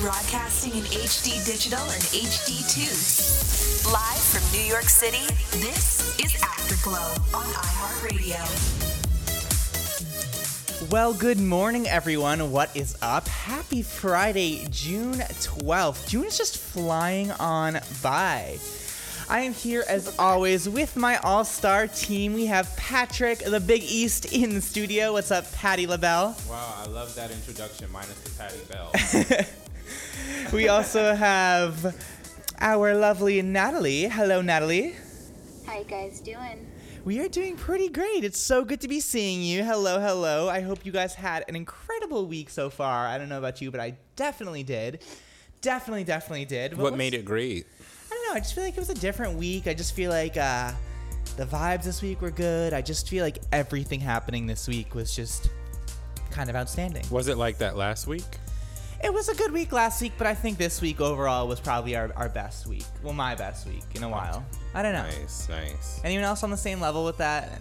Broadcasting in HD digital and HD2. Live from New York City, this is Afterglow on iHeartRadio. Well, good morning, everyone. What is up? Happy Friday, June 12th. June is just flying on by. I am here as always with my all star team. We have Patrick, the Big East, in the studio. What's up, Patty LaBelle? Wow, I love that introduction, minus the Patty Bell. We also have our lovely Nataly. Hello, Nataly. How you guys doing? We are doing pretty great. It's so good to be seeing you. Hello, hello. I hope you guys had an incredible week so far. I don't know about you, but I definitely did. Definitely, definitely did. what was- made it great? I don't know. I just feel like it was a different week. I just feel like uh, the vibes this week were good. I just feel like everything happening this week was just kind of outstanding. Was it like that last week? It was a good week last week, but I think this week overall was probably our, our best week. Well, my best week in a while. I don't know. Nice, nice. Anyone else on the same level with that?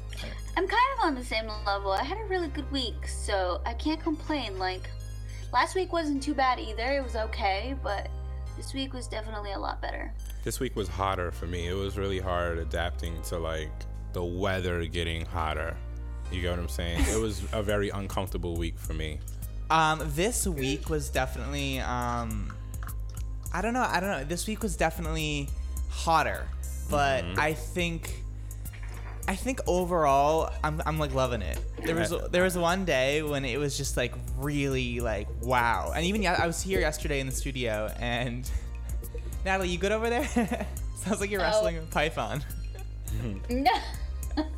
I'm kind of on the same level. I had a really good week, so I can't complain. Like, last week wasn't too bad either. It was okay, but this week was definitely a lot better. This week was hotter for me. It was really hard adapting to like the weather getting hotter. You get what I'm saying? It was a very uncomfortable week for me. Um, this week was definitely um, I don't know. I don't know. This week was definitely hotter, but I think I think overall I'm, I'm like loving it. There was there was one day when it was just like really like wow, and even yeah, I was here yesterday in the studio and Nataly, you good over there? Sounds like you're Oh. wrestling a python. No.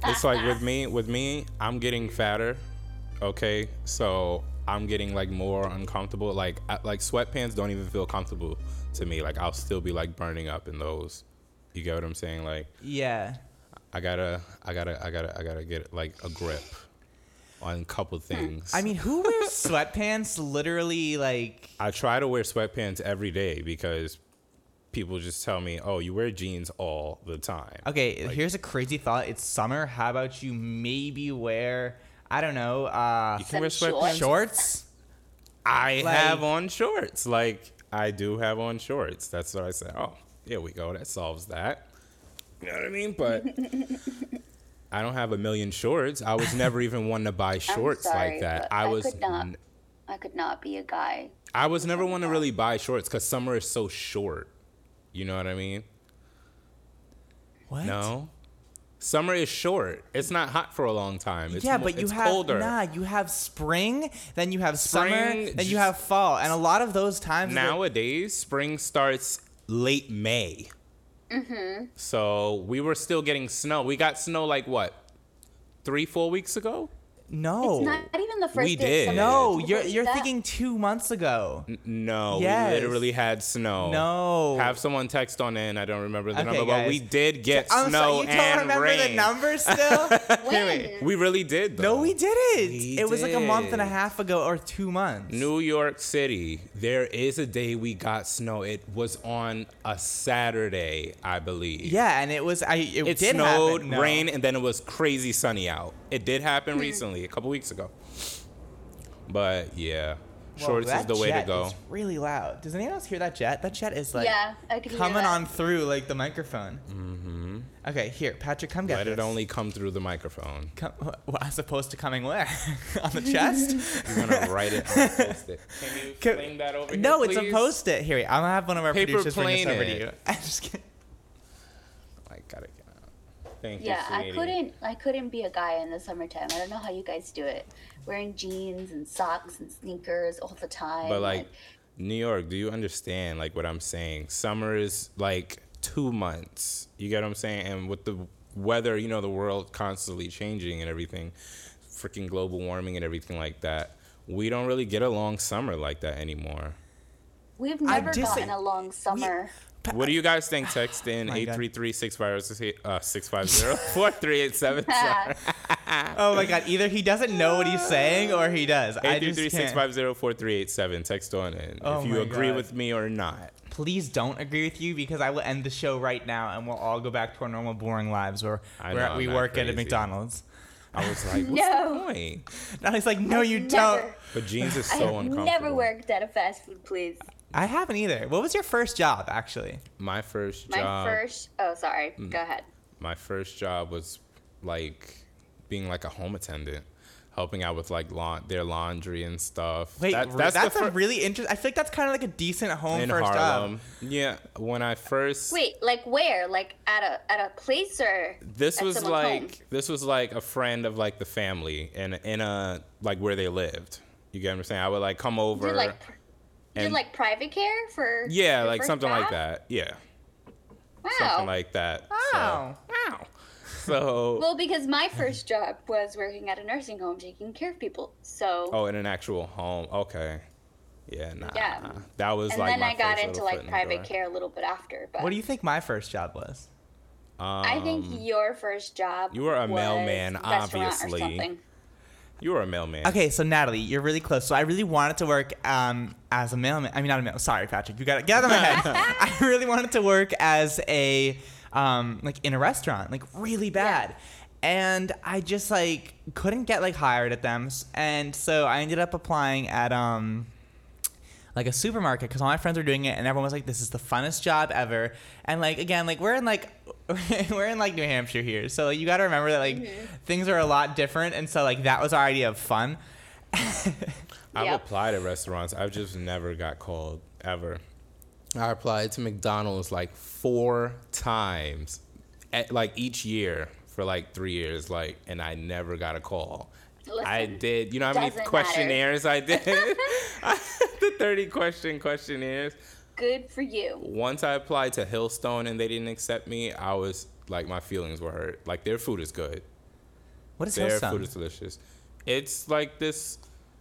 It's like with me, with me, I'm getting fatter. Okay, so I'm getting like more uncomfortable. Like I, like sweatpants don't even feel comfortable to me. Like I'll still be like burning up in those. You get what I'm saying? Like Yeah. I gotta, I gotta, I gotta, I gotta get like a grip on a couple hmm. things. I mean, who wears sweatpants literally like I try to wear sweatpants every day because people just tell me, "Oh, you wear jeans all the time." Okay, Like- here's a crazy thought. It's summer. How about you maybe wear I don't know, uh You can wear sweatpants. shorts. shorts? I Like- have on shorts. Like I do have on shorts. That's what I said. Oh, here we go. That solves that. You know what I mean? But I don't have a million shorts. I was never even one to buy shorts sorry, like that. but I I was could not. I could not be a guy. I was never one to really buy shorts because summer is so short. You know what I mean? What? No. Summer is short. It's not hot for a long time. It's yeah, mo- but you it's have colder. nah. You have spring, then you have summer, then you have fall, and a lot of those times. that- Nowadays, spring starts late May. Mm-hmm. So we were still getting snow. We got snow like what, three, four weeks ago? No, It's not even the first We day did. no. You're you're that? thinking two months ago. No, Yes. we literally had snow. No. Have someone text on in. I don't remember the Okay, number, but we did get I'm snow sorry, you don't remember rain. the numbers still? When? We really did. Though. no, we didn't. We it was like a month and a half ago or two months. New York City, there is a day we got snow. It was on a Saturday, I believe. Yeah, and it was I. It, It did snowed, happen. No. rain, and then it was crazy sunny out. It did happen hmm. recently, a couple weeks ago. But yeah, Whoa, shorts is the way to go. is really loud. Does anyone else hear that jet? That jet is like Yeah, I could hear coming on through like the microphone. Mm-hmm. Okay, here, Patrick, come get Let this. it only come through the microphone. Come, well, as opposed to coming where? on the chest? You're gonna write it on the post it. Can you Ca- fling that over here? no, it's a post-it. Here, I'm gonna have one of our Paper producers bring this plane over to you. I'm just kidding. I gotta get out. Thank Yeah, you, I couldn't. I couldn't be a guy in the summertime. I don't know how you guys do it. Wearing jeans and socks and sneakers all the time. But like New York, do you understand like what I'm saying? Summer is like two months. You get what I'm saying? And with the weather, you know, the world constantly changing and everything, freaking global warming and everything like that. We don't really get a long summer like that anymore. we've never gotten a long summer. What do you guys think? Text in My 833-650-4387. Oh my god, either he doesn't know what he's saying or he does. I 833-650-4387. Text on in Oh if you agree God. with me or not. Please don't agree with you because I will end the show right now and we'll all go back to our normal boring lives where, I where know, I'm we not work at a. McDonald's. I was like, what's No. the point? Now he's like, no, you Never. don't. But jeans is I so have uncomfortable. never worked at a fast food place. I haven't either. What was your first job, actually? My first job. My job. first. Oh, sorry. Mm. Go ahead. my first job was like being like a home attendant, helping out with like laun- their laundry and stuff. Wait, That- that's, the a fir- really interesting. I feel like that's kind of like a decent home in first Harlem. job. Yeah, when I first Wait, like where? Like at a at a place or? this at was like home? this was like a friend of like the family and in a like where they lived. You get what I'm saying? I would like come over. Did like pr- did and- like private care for? yeah, your like first something like that. Yeah, Wow. something like that. Wow. So, wow. So well, because my first job was working at a nursing home taking care of people. So oh, in an actual home. Okay. Yeah, nah. Yeah. That was and like And then my I got first into like in private door. care a little bit after. But What do you think my first job was? I think Um, your first job. you were a mailman, restaurant or obviously. Something. You were a mailman. Okay, so Nataly, you're really close. So I really wanted to work um, as a mailman. I mean, not a mailman. Sorry, Patrick. You got to get out of my head. I really wanted to work as a um, like in a restaurant, like really bad. And I just like couldn't get like hired at them, and so I ended up applying at um like a supermarket because all my friends were doing it, and everyone was like, "This is the funnest job ever." And like again, like we're in like we're in like New Hampshire here, so like, you got to remember that like mm-hmm. things are a lot different, and so like that was our idea of fun. I've Yep. applied at restaurants. I've just never got called ever. I applied to McDonald's like four times, at, like each year for like three years, like, and I never got a call. I did. You know how many doesn't matter. questionnaires I did? the thirty question questionnaires. Good for you. Once I applied to Hillstone and they didn't accept me, I was like, my feelings were hurt. Like their food is good. What is Their Hillstone? food is delicious. It's like this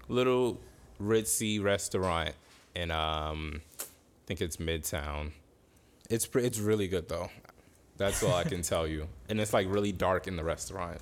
little ritzy restaurant in um, I think it's Midtown. It's pre- it's really good though. That's all I can tell you. And it's like really dark in the restaurant.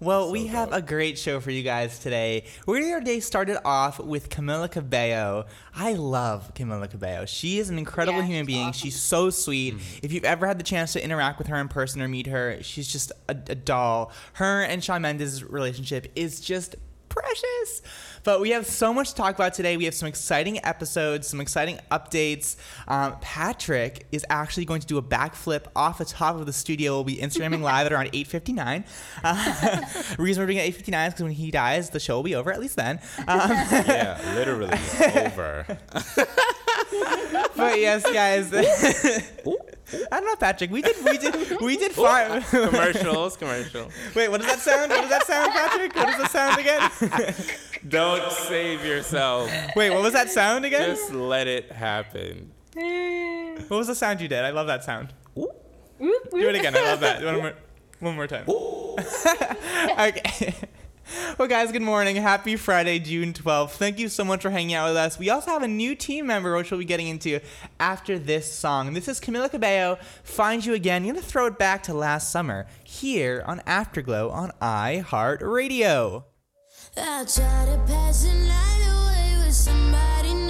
Well, we So have dope. a great show for you guys today. We're gonna get our day started off with Camila Cabello. I love Camila Cabello. She is an incredible Yeah, human she's being. awesome. She's so sweet. Mm-hmm. If you've ever had the chance to interact with her in person or meet her, she's just a, a doll. Her and Shawn Mendes' relationship is just precious. But we have so much to talk about today. We have some exciting episodes, some exciting updates. Um, Patrick is actually going to do a backflip off the top of the studio. We'll be Instagramming live at around 8.59. Uh, reason we're doing it at 8.59 is because when he dies, the show will be over, at least then. Um, Yeah, literally over. but yes, guys. I don't know, Patrick. We did, we did, we did fine. commercials, commercial. Wait, what does that sound? What does that sound, Patrick? What does that sound again? Don't save yourself. Wait, what was that sound again? Just let it happen. What was the sound you did? I love that sound. Do it again. I love that. One more, one more time. okay. Well, guys, good morning. Happy Friday, June 12th. Thank you so much for hanging out with us. We also have a new team member, which we'll be getting into after this song. This is Camila Cabello, Find You Again. I'm going to throw it back to last summer here on Afterglow on iHeartRadio. I try to pass the night away with somebody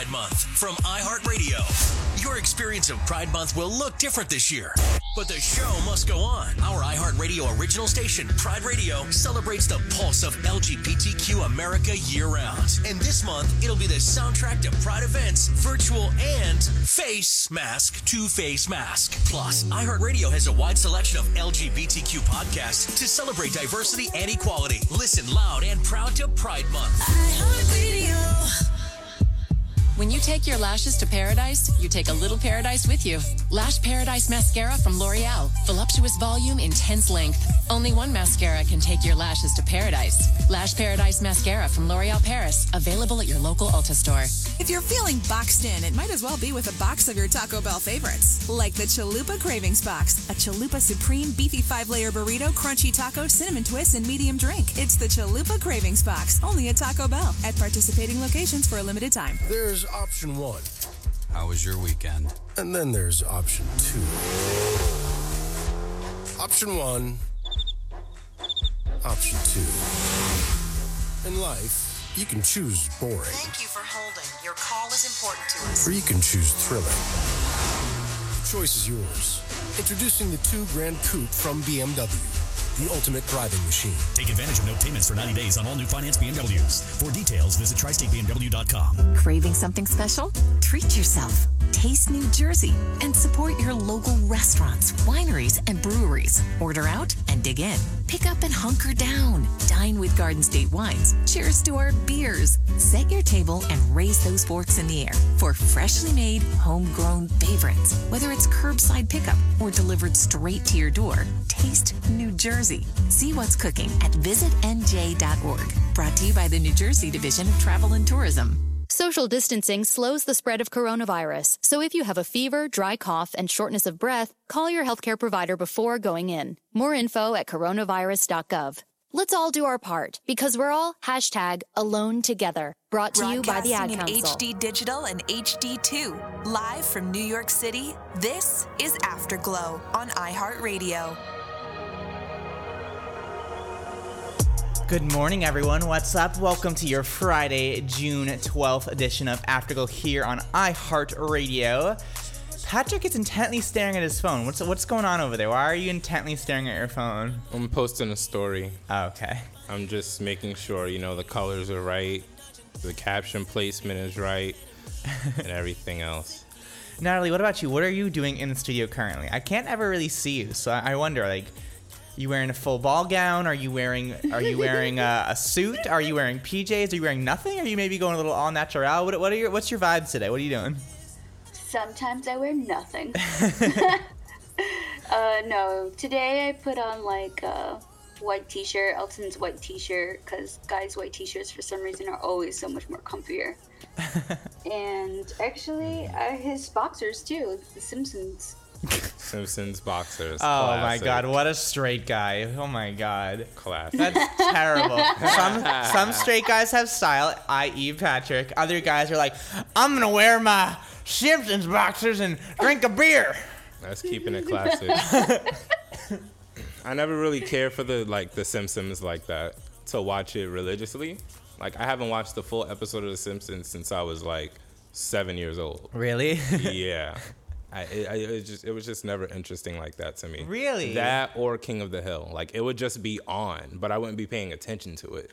Pride Month from iHeartRadio. Your experience of Pride Month will look different this year, but the show must go on. Our iHeartRadio original station, Pride Radio, celebrates the pulse of LGBTQ America year round. And this month, it'll be the soundtrack to Pride events, virtual and face mask to face mask. Plus, iHeartRadio has a wide selection of LGBTQ podcasts to celebrate diversity and equality. Listen loud and proud to Pride Month. When you take your lashes to paradise, you take a little paradise with you. Lash Paradise Mascara from L'Oreal. Voluptuous volume, intense length. Only one mascara can take your lashes to paradise. Lash Paradise Mascara from L'Oreal Paris. Available at your local Ulta store. If you're feeling boxed in, it might as well be with a box of your Taco Bell favorites, like the Chalupa Cravings Box, a Chalupa Supreme beefy five-layer burrito, crunchy taco, cinnamon twist, and medium drink. It's the Chalupa Cravings Box, only at Taco Bell, at participating locations for a limited time. There's option one, How was your weekend? and then there's option two. Option one, option two. In life, you can choose boring, Thank you for holding. Your call is important to us. or you can choose thrilling. The choice is yours. Introducing the two Gran Coupe from BMW, the ultimate driving machine. Take advantage of no payments for 90 days on all new finance BMWs. For details, visit tristatebmw.com. Craving something special? Treat yourself. Taste New Jersey and support your local restaurants, wineries, and breweries. Order out and dig in. Pick up and hunker down. Dine with Garden State Wines. Cheers to our beers. Set your table and raise those forks in the air for freshly made, homegrown favorites. Whether it's curbside pickup or delivered straight to your door, taste New Jersey. See what's cooking at visitnj.org. Brought to you by the New Jersey Division of Travel and Tourism. Social distancing slows the spread of coronavirus, so if you have a fever, dry cough, and shortness of breath, call your healthcare provider before going in. More info at coronavirus.gov. Let's all do our part because we're all hashtag alone together. Brought to you by the Ad Broadcasting in HD Digital and HD2. Live from New York City, this is Afterglow on iHeartRadio. Good morning, everyone. What's up? Welcome to your Friday, June 12th edition of Afterglow here on iHeartRadio. Patrick is intently staring at his phone. What's what's going on over there? Why are you intently staring at your phone? I'm posting a story. Oh, okay. I'm just making sure, you know, the colors are right, the caption placement is right, and everything else. Nataly, what about you? What are you doing in the studio currently? I can't ever really see you, so I I wonder, like, you wearing a full ball gown? Are you wearing Are you wearing a, a suit? Are you wearing PJs? Are you wearing nothing? Are you maybe going a little all natural? What, what are your What's your vibes today? What are you doing? Sometimes I wear nothing. uh, no, today I put on like a white t-shirt, Elton's white t-shirt, because guys' white t-shirts for some reason are always so much more comfier. and actually, uh, his boxers too, The Simpsons. Simpsons boxers. Oh my god, what a straight guy. Oh my god. Classic. That's terrible. Some some straight guys have style, i.e. Patrick. Other guys are like, I'm gonna wear my Simpsons boxers and drink a beer. That's keeping it classic. I never really cared for the like the Simpsons like that. to watch it religiously. Like I haven't watched the full episode of The Simpsons since I was like seven years old. Really? yeah. I, it, I, it just it was just never interesting like that to me. Really? That or King of the Hill. Like it would just be on, but I wouldn't be paying attention to it.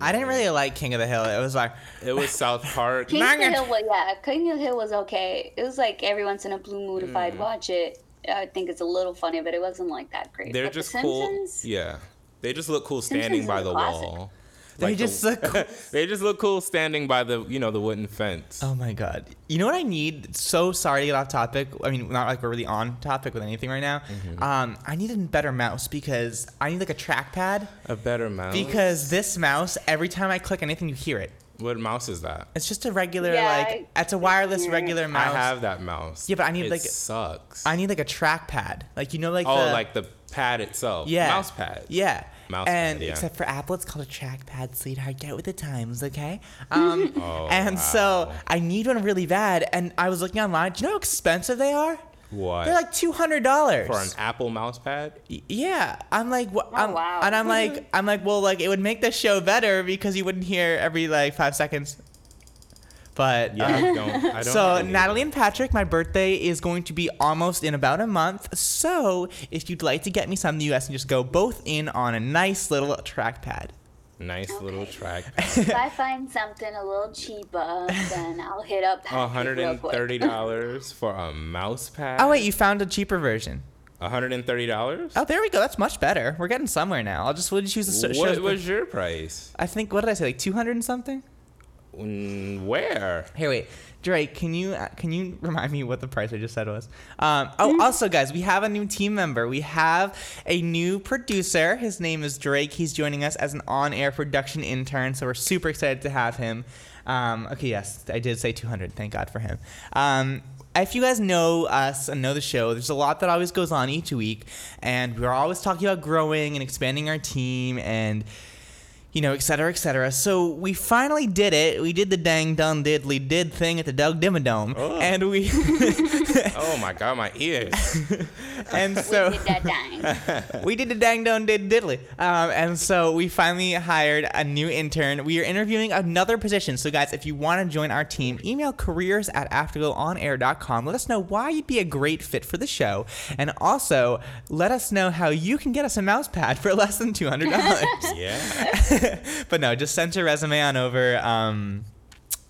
I didn't really like King of the Hill. It was like It was South Park. King of the Hill was yeah, King of the Hill was okay. It was like every once in a blue moon if I'd mm. watch it. I think it's a little funny, but it wasn't like that great. They're But The just cool. Simpsons, Yeah. They just look cool standing Simpsons by the classic. wall. They the- just look cool. they just look cool standing by the you know the wooden fence. Oh my god. You know what I need? So sorry to get off topic. I mean, not like we're really on topic with anything right now. Mm-hmm. Um, I need a better mouse because I need like a trackpad. A better mouse. Because this mouse, every time I click anything, you hear it. what mouse is that? It's just a regular Yeah, like. It's a wireless yeah. regular mouse. I have that mouse. Yeah, but I need, it like- sucks. I need like a trackpad. Like you know, like oh, the, like the pad itself. yeah, Mouse pad. Yeah. Mouse and pad, yeah. except for Apple, it's called a trackpad, sweetheart. Get with the times, okay? Um, Oh, and so. I need one really bad. And I was looking online. Do you know how expensive they are? What? They're like two hundred dollars for an Apple mouse pad? Yeah, I'm like, what? Oh, wow. And I'm like, I'm like, well, like it would make the show better because you wouldn't hear every like five seconds. But Yeah, uh, I don't. I don't so. Nataly and Patrick, my birthday is going to be almost in about a month. So if you'd like to get me some in the U.S. and just go both in on a nice little trackpad. nice little track. if I find something a little cheaper, then I'll hit up. Patrick hundred real and quick. thirty dollars for a mouse pad. Oh wait, you found a cheaper version. hundred and thirty dollars. Oh, there we go. That's much better. We're getting somewhere now. I'll just we'll just use the so- What was your price? I think what did I say? Like two hundred and something. Where? Here, wait, Drake, can you uh, can you remind me what the price I just said was? Um, oh, also, guys, we have a new team member. We have a new producer. His name is Drake. He's joining us as an on-air production intern, so we're super excited to have him. Um, okay, yes, I did say 200. Thank God for him. Um, if you guys know us and know the show, there's a lot that always goes on each week, and we're always talking about growing and expanding our team and you know, et cetera, et cetera. So we finally did it. We did the dang done diddly did thing at the Doug Dimmadome, Oh. and we Oh my god, my ears. and so We Did that dang. we did the dang done did diddly, um, and so we finally hired a new intern. We are interviewing another position. So guys, if you want to join our team, email careers at afterglowonair.com. Let us know why you'd be a great fit for the show, and also let us know how you can get us a mouse pad for less than two hundred dollars. yeah. but no, just send your resume on over, um,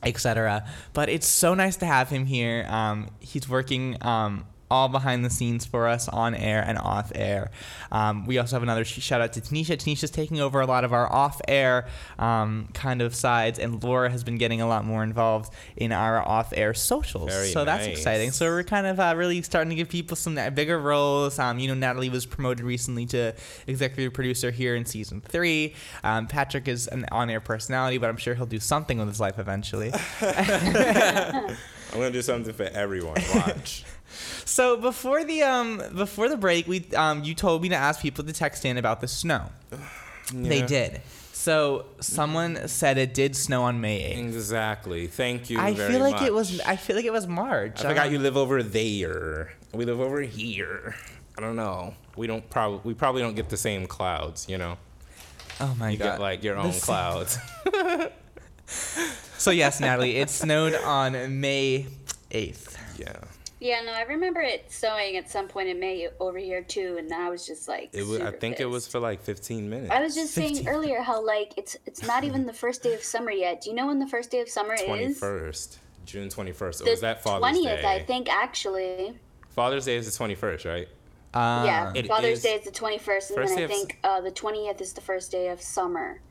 etc. But it's so nice to have him here. Um, he's working um, all behind the scenes for us on air and off air. Um, we also have another sh- shout out to Tanisha. Tanisha's taking over a lot of our off air um, kind of sides, and Laura has been getting a lot more involved in our off air socials. Very so that's exciting. So we're kind of uh, really starting to give people some bigger roles. Um, you know, Nataly was promoted recently to executive producer here in season three. Um, Patrick is an on-air personality, but I'm sure he'll do something with his life eventually. I'm gonna do something for everyone. Watch. so before the um before the break, we um you told me to ask people to text in about the snow. They did. So someone said it did snow on May 8th. Exactly. Thank you. I very feel like much. it was. I feel like it was March. I forgot Um, you live over there. We live over here. I don't know. We don't probably we probably don't get the same clouds, you know. Oh my You god! get like your own same- clouds. So yes, Nataly, it snowed on May 8th. yeah. Yeah, no, I remember it snowing at some point in May over here too, and I was just like, It was I super think it was for like 15 minutes. I was just saying earlier how like it's it's not even the first day of summer yet. Do you know when the first day of summer is? 21st. June 21st. Or The was that Father's twentieth, Day? I think actually. Father's Day is the 21st, right? Uh, yeah, Father's is- Day is the twenty first, and then day I of think uh, the twentieth is the first day of summer.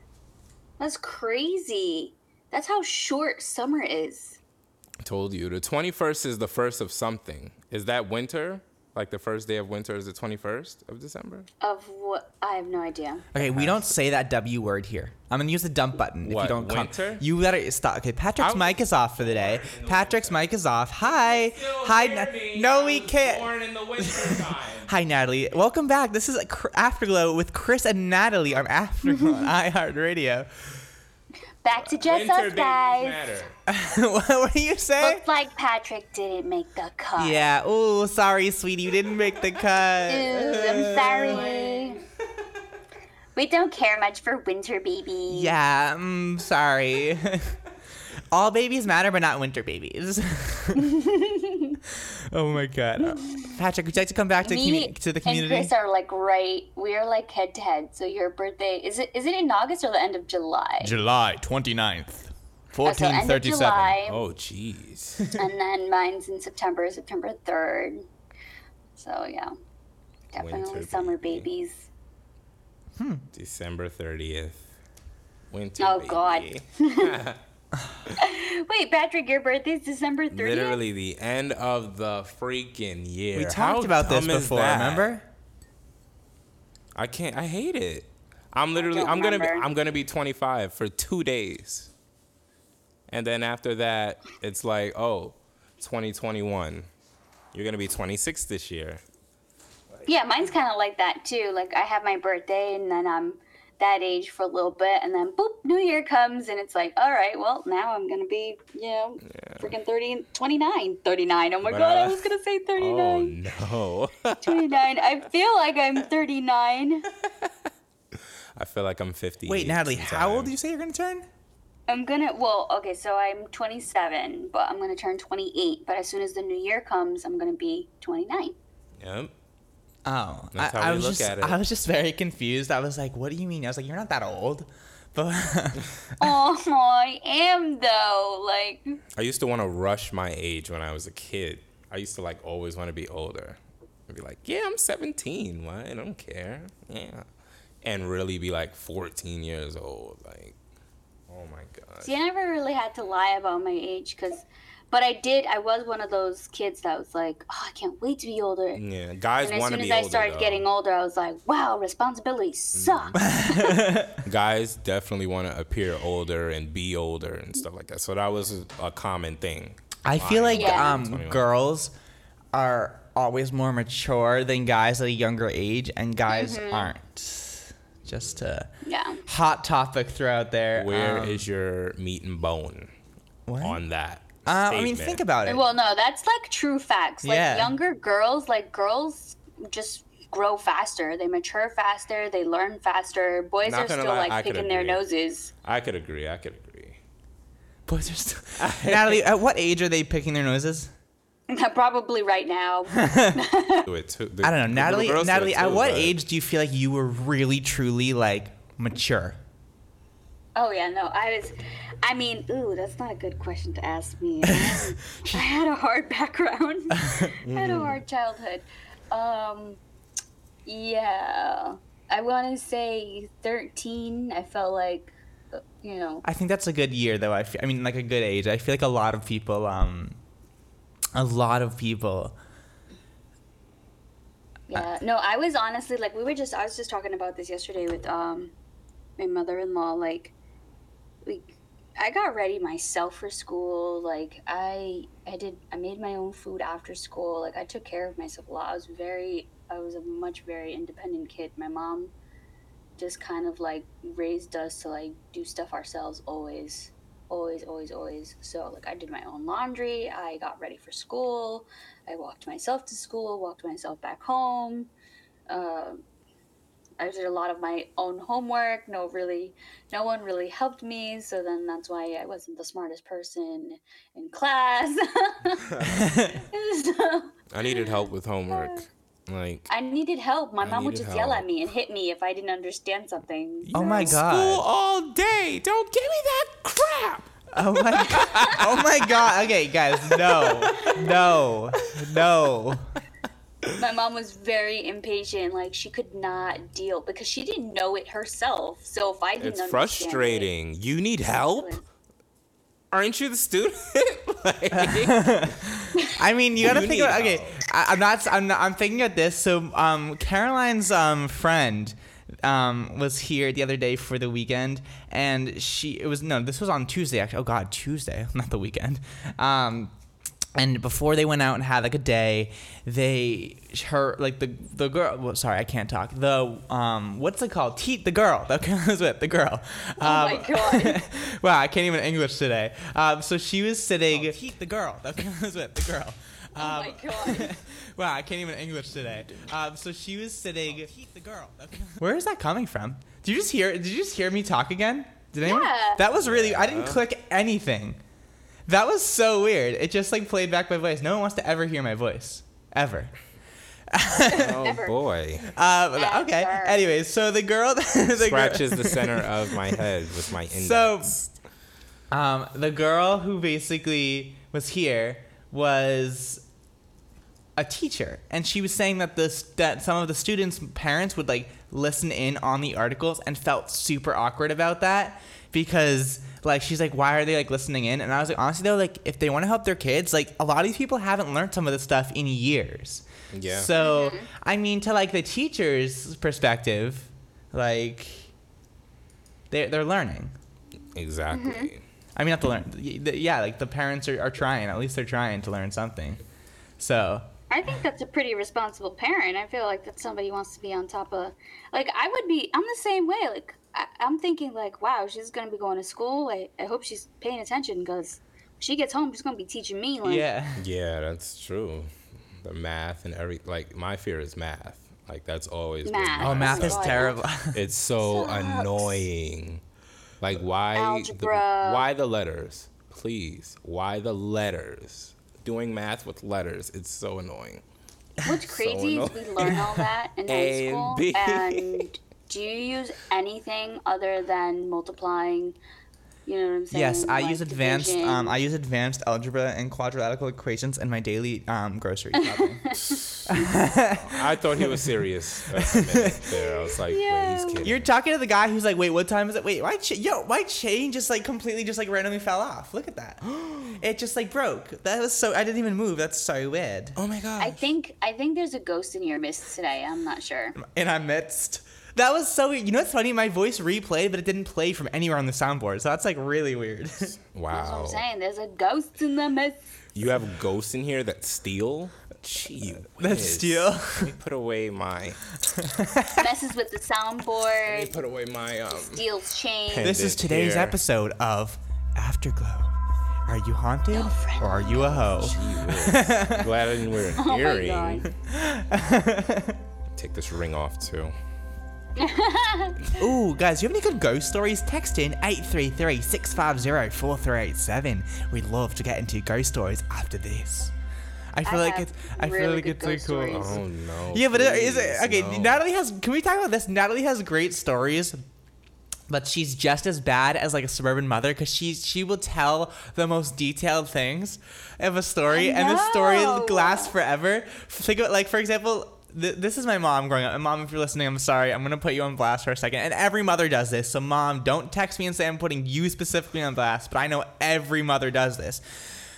That's crazy. That's how short summer is. Told you. The 21st is the first of something. Is that winter? Like the first day of winter is the 21st of December? Of what? I have no idea. Okay, we don't say that W word here. I'm gonna use the dump button if you don't come. winter? You gotta stop. Okay, Patrick's I'm- mic is off for the day. Patrick's mic is off. Hi, hi. Na- no, we can't. Born in the winter. Hi, Nataly. Welcome back. This is Cr- Afterglow with Kris and Nataly on Afterglow on iHeartRadio. Back to just winter us, guys. what, what do you say? Looks like Patrick didn't make the cut. Yeah. Oh, sorry, sweetie. You didn't make the cut. Ooh, I'm sorry. We don't care much for winter babies. Yeah, I'm sorry. All babies matter, but not winter babies. oh my god, Uh, Patrick, would you like to come back to, Me commu- to the and community? Kris are like right. We are like head to head. So your birthday is it? Is it in August or the end of July? July 29th, Oh, so end of July. Oh, jeez. and then mine's in September, September third. So yeah, definitely Winter summer babies. December 30th. Winter. Oh, baby. God. Wait, Patrick, your birthday's December thirtieth. Literally the end of the freaking year. We talked How about this before, remember? I can't. I hate it. I'm literally. I'm gonna. Be. I'm gonna be 25 for two days, and then after that, it's like, oh, 2021. You're gonna be 26 this year. Yeah, mine's kind of like that too. Like I have my birthday, and then I'm that age for a little bit, and then boop, New Year comes, and it's like, all right, well, now I'm gonna be, you know, freaking 30, 29, 39. Oh my But, god, I was gonna say 39. Oh 39. no. 29. I feel like I'm 39. I feel like I'm 50. Wait, Nataly, how old do you say you're gonna turn? I'm gonna, well, okay, so I'm 27, but I'm gonna turn 28. But as soon as the new year comes, I'm gonna be 29. Yep. Oh, That's I, how I we was look just, at it. I was just very confused. I was like, "What do you mean?" I was like, "You're not that old," but oh, I am though. Like, I used to want to rush my age when I was a kid. I used to like always want to be older. I'd be like, yeah, I'm 17. Why? I don't care. Yeah. And really be like 14 years old. Like, oh my God. See, I never really had to lie about my age because, but I did. I was one of those kids that was like, oh, I can't wait to be older. Yeah, guys want to be and as soon as I started though. getting older, I was like, wow, responsibilities suck. Guys definitely want to appear older and be older and stuff like that. So that was a common thing. I feel like Yeah. um, girls are always more mature than guys at a younger age, and guys Mhm. aren't. Just a yeah. hot topic throughout there. Where is um, your meat and bone What? on that? Uh, I mean, think about it. Well, no, that's like true facts. Like Yeah. younger girls, like girls just grow faster. They mature faster. They learn faster. Boys Not are still lie, like could picking their noses. I could agree. I could agree. Boys are still. Nataly, at what age are they picking their noses? Probably right now. Do it too. I don't know, Nataly. girls do it Nataly, at what but- age do you feel like you were really, truly like mature? Oh yeah, no, I was. I mean, ooh, that's not a good question to ask me. I had a hard background. I had a hard childhood. Um, yeah, I want to say thirteen. I felt like, you know, I think that's a good year, though. I, fe- I mean, like a good age. I feel like a lot of people, um, a lot of people. yeah. No, I was honestly like, we were just. I was just talking about this yesterday with um, my mother-in-law. Like, we, I got ready myself for school. Like, I, I did. I made my own food after school. Like, I took care of myself a lot. I was very. I was a much very independent kid. My mom just kind of like raised us to like do stuff ourselves always always always always so like i did my own laundry i got ready for school i walked myself to school walked myself back home uh, i did a lot of my own homework no really no one really helped me so then that's why i wasn't the smartest person in class So, I needed help with homework. Like, i needed help my I mom would needed just yell at me and hit me if i didn't understand something Oh my god! school god. all day. Don't give me that crap. Oh my god. Oh my god. Okay, guys, no. No. No. My mom was very impatient like she could not deal because she didn't know it herself so if i didn't It's understand frustrating. You need help? Aren't you the student? Like- I mean, you gotta You think need about. Okay, I, I'm not. I'm not. I'm thinking of this. So, um, Caroline's um friend um was here the other day for the weekend, and she. It was no. This was on Tuesday. Actually, oh God, Tuesday, not the weekend. Um. And before they went out and had like a day, they her like the the girl. Well, sorry, I can't talk. The um, what's it called? Te- the girl. The girl was with the girl. Oh my Um, God. wow, I can't even English today. Um, so she was sitting. the girl. That was with The girl. oh my god wow, I can't even English today. Um, so she was sitting. the girl. Where is that coming from? Did you just hear? Did you just hear me talk again? Did anyone? Yeah. That was really. I didn't click anything. That was so weird. It just like played back my voice. No one wants to ever hear my voice, ever. Oh boy. Uh, but- okay. Ever. Anyways, so the girl, the girl- Scratches the center of my head with my index. So, um, the girl who basically was here was a teacher, and she was saying that this that some of the students' parents would like listen in on the articles and felt super awkward about that because like she's like why are they like listening in and i was like honestly though like if they want to help their kids like a lot of these people haven't learned some of this stuff in years Yeah. so i mean to like the teacher's perspective like they're, they're learning exactly. Mm-hmm. I mean, not to learn. y- the- Yeah, like the parents are, are trying. At least they're trying to learn something. So I think that's a pretty responsible parent. I feel like that somebody wants to be on top of. Like I would be. I'm the same way. Like I, I'm thinking like, wow, she's gonna be going to school. I, I hope she's paying attention because she gets home, she's gonna be teaching me. Like, yeah, Yeah, that's true. The math and every like my fear is math. Like that's always Math. oh, math is I know. terrible. It's so Sucks. annoying. Like why the, why the letters? Please. Why the letters? Doing math with letters. It's so annoying. What's crazy is we learn all that in A high and school. B. And do you use anything other than multiplying? You know what I'm saying? yes, I Like use advanced. Um, I use advanced algebra and quadratical equations in my daily um, grocery shopping. I thought he was serious for a minute there. I was like, wait, he's kidding. You're talking to the guy who's like, "Wait, what time is it? Wait, why? Ch- yo, my chain just like completely just like randomly fell off. Look at that. it just like broke. That was so. I didn't even move. That's so weird. oh my god. I think I think there's a ghost in your midst today. I'm not sure. in our midst. That was so weird. You know what's funny? My voice replayed, but it didn't play from anywhere on the soundboard. So that's like really weird. That's what wow. I'm saying. There's a ghost in the midst. You have ghosts in here that steal? Gee That whiz. steal? Let me put away my messes with the let me soundboard, put away my um steals chain. This is Ended today's here. episode of Afterglow. Are you haunted or are you a hoe? Gee whiz. Glad I didn't wear an Oh my earring. god. Take this ring off too. Ooh, guys, you have any good ghost stories? Text in 833-650-4387. We'd love to get into ghost stories after this. I feel I like have it's I feel like it's like ghost cool. stories. Oh no. Yeah, but it- is it okay? no. Nataly has. Can we talk about this? Nataly has great stories, but she's just as bad as like a suburban mother because she she will tell the most detailed things of a story, and the story know. lasts forever. Think of like for example. Th- This is my mom growing up. And mom, if you're listening, I'm sorry. I'm gonna put you on blast for a second. And every mother does this. So, mom, don't text me and say I'm putting you specifically on blast. But I know every mother does this.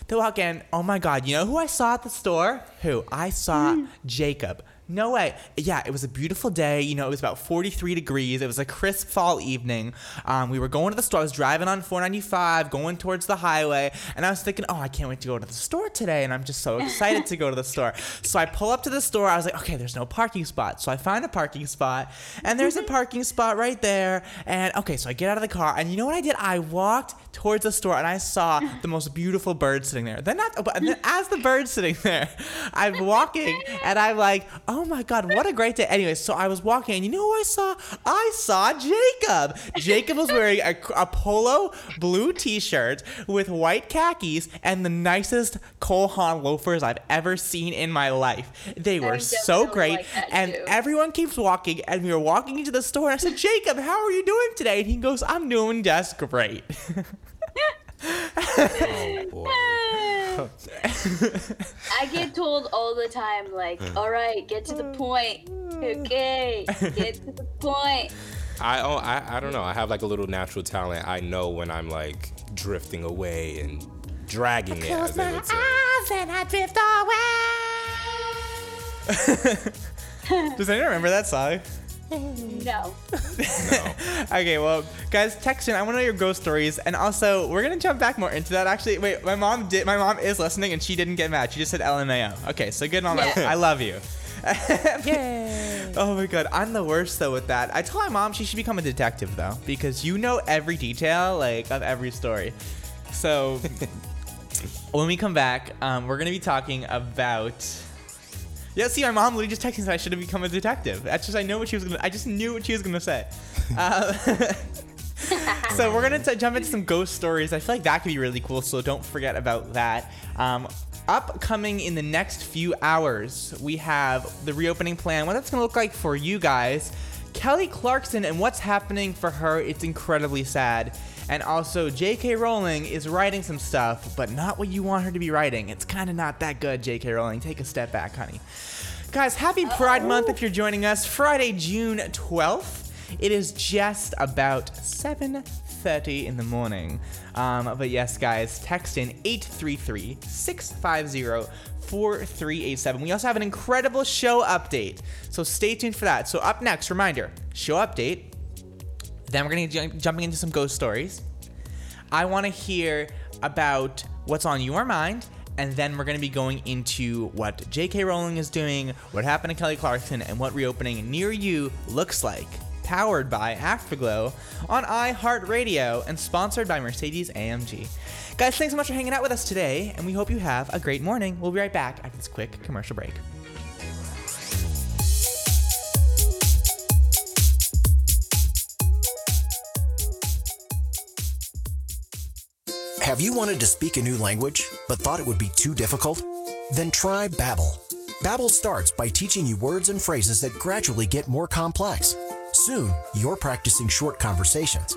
They walk in. Oh my God! You know who I saw at the store? Who I saw hmm. Jacob. No way. Yeah, it was a beautiful day. You know, it was about 43 degrees. It was a crisp fall evening. Um, we were going to the store. I was driving on 495, going towards the highway, and I was thinking, oh, I can't wait to go to the store today. And I'm just so excited to go to the store. So I pull up to the store. I was like, okay, there's no parking spot. So I find a parking spot, and there's a parking spot right there. And okay, so I get out of the car, and you know what I did? I walked towards the store, and I saw the most beautiful bird sitting there. Then not, but then as the bird's sitting there, I'm walking, and I'm like, oh Oh my god, what a great day. Anyway, so I was walking, and you know who I saw? I saw Jacob. Jacob was wearing a, a polo blue T-shirt with white khakis and the nicest Cole Haan loafers I've ever seen in my life. They were so great, like and too. everyone keeps walking, and we were walking into the store, and I said, Jacob, how are you doing today? And he goes, I'm doing just great. Oh boy. I get told all the time, like, all right, get to the point. Okay, get to the point. I, oh, I I don't know. I have like a little natural talent. I know when I'm like drifting away and dragging it. As they would say. and I drift away. Does anyone remember that song? No. Okay, well, guys, text in. I want to know your ghost stories, and also we're gonna jump back more into that. Actually, wait, my mom did. My mom is listening, and she didn't get mad. She just said LMAO. Okay, so good, mom. I- Yeah. I, love you. Yay. Oh my god, I'm the worst though with that. I told my mom she should become a detective though, because you know every detail like of every story. So when we come back, um, we're gonna be talking about Yeah, see, my mom literally just texted me that I should have become a detective. That's just I know what she was gonna. I just knew what she was gonna say. Uh, so we're gonna t- jump into some ghost stories. I feel like that could be really cool. So don't forget about that. Um, upcoming in the next few hours, we have the reopening plan. What that's gonna look like for you guys. Kelly Clarkson and what's happening for her. It's incredibly sad. And also, J.K. Rowling is writing some stuff, but not what you want her to be writing. It's kind of not that good, J.K. Rowling. Take a step back, honey. Guys, happy Pride Month if you're joining us. Friday, June 12th. It is just about 7:30 in the morning. Um, but yes, guys, text in 833-650-4387. We also have an incredible show update, so stay tuned for that. So up next, reminder: show update. Then we're gonna be jump- jumping into some ghost stories. I want to hear about what's on your mind, and then we're going to be going into what J.K. Rowling is doing, what happened to Kelly Clarkson, and what reopening near you looks like. Powered by Afterglow on iHeartRadio and sponsored by Mercedes AMG. Guys, thanks so much for hanging out with us today, and we hope you have a great morning. We'll be right back after this quick commercial break. Have you wanted to speak a new language but thought it would be too difficult? Then try Babbel. Babbel starts by teaching you words and phrases that gradually get more complex. Soon, you're practicing short conversations.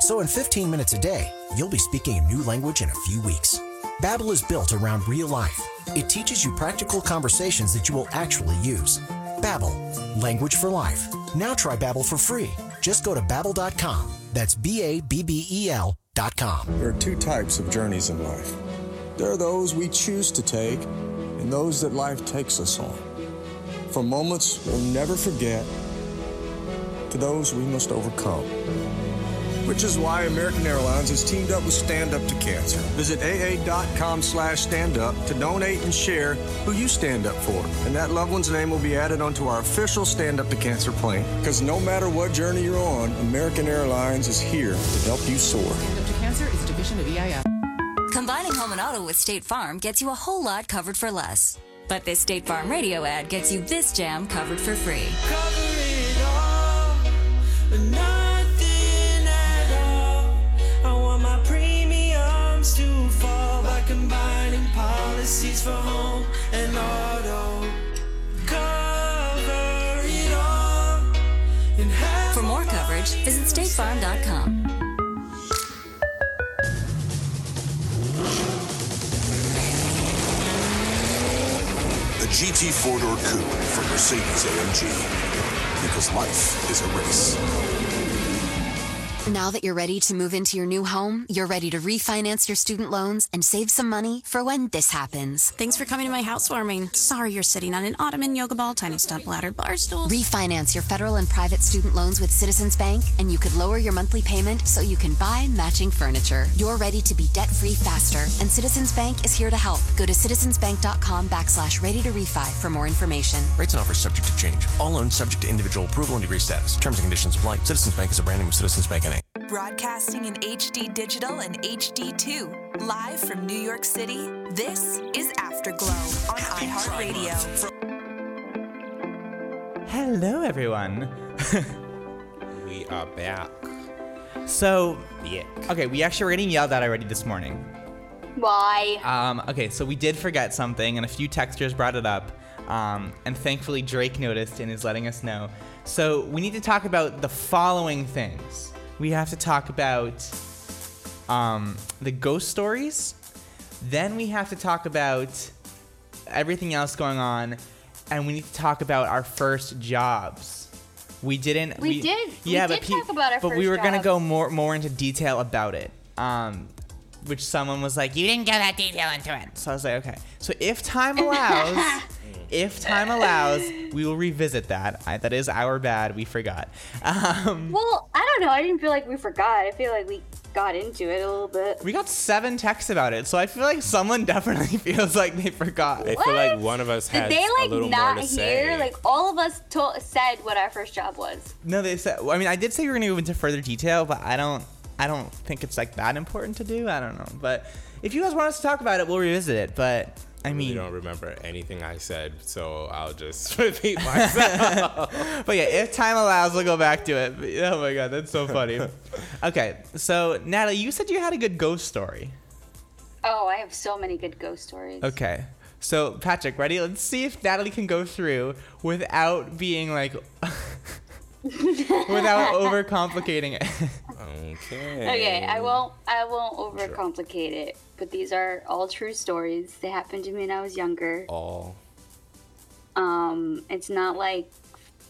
So in 15 minutes a day, you'll be speaking a new language in a few weeks. Babbel is built around real life. It teaches you practical conversations that you will actually use. Babbel, language for life. Now try Babbel for free. Just go to babbel.com. That's B A B B E L. There are two types of journeys in life. There are those we choose to take, and those that life takes us on. From moments we'll never forget to those we must overcome. Which is why American Airlines has teamed up with Stand Up to Cancer. Visit aa.com slash stand up to donate and share who you stand up for. And that loved one's name will be added onto our official Stand Up to Cancer plane. Because no matter what journey you're on, American Airlines is here to help you soar. Stand Up to Cancer is a division of EIF. Combining home and auto with State Farm gets you a whole lot covered for less. But this State Farm radio ad gets you this jam covered for free. Policies for home and auto. Cover it all. And have For more coverage, visit statefarm.com. The GT four door coupe from Mercedes AMG. Because life is a race. Now that you're ready to move into your new home, you're ready to refinance your student loans and save some money for when this happens. Thanks for coming to my housewarming. Sorry you're sitting on an ottoman, yoga ball, tiny stump ladder, bar stool. Refinance your federal and private student loans with Citizens Bank, and you could lower your monthly payment so you can buy matching furniture. You're ready to be debt free faster, and Citizens Bank is here to help. Go to citizensbank.com backslash ready to refi for more information. Rates and offers subject to change. All loans subject to individual approval and degree status. Terms and conditions apply. Citizens Bank is a brand name of Citizens Bank NA. Broadcasting in HD digital and HD2. Live from New York City, this is Afterglow on iHeartRadio. Hello, everyone. We are back. So, yeah. Okay, we actually were getting yelled at already this morning. Why? Um, okay, so we did forget something, and a few texters brought it up. Um, and thankfully, Drake noticed and is letting us know. So we need to talk about the following things. We have to talk about um, the ghost stories. Then we have to talk about everything else going on, and we need to talk about our first jobs. We didn't. We did- we Yeah, did but pe- talk about our But we were gonna go more more into detail about it. Um, which someone was like, "You didn't go that detail into it." So I was like, "Okay." So if time allows, if time allows, we will revisit that. I, that is our bad. We forgot. Um, Well, I don't know. I didn't feel like we forgot. I feel like we got into it a little bit. we got seven texts about it, so I feel like someone definitely feels like they forgot. I feel like one of us Did has they a little not more to hear? say. Like all of us to- said what our first job was. No, they said. I mean, I did say we were gonna go into further detail, but I don't. I I don't think it's like that important to do. I don't know, but if you guys want us to talk about it, we'll revisit it. But I I mean, really don't remember anything I said, so I'll just repeat myself. but yeah, if time allows, we'll go back to it. But- oh my god, that's so funny. okay, so Nataly, you said you had a good ghost story. Oh, I have so many good ghost stories. Okay. So Patrick, ready? Let's see if Nataly can go through without being like without overcomplicating it. okay. Okay, I won't. I won't overcomplicate it. But these are all true stories. They happened to me when I was younger. All. Um, it's not like,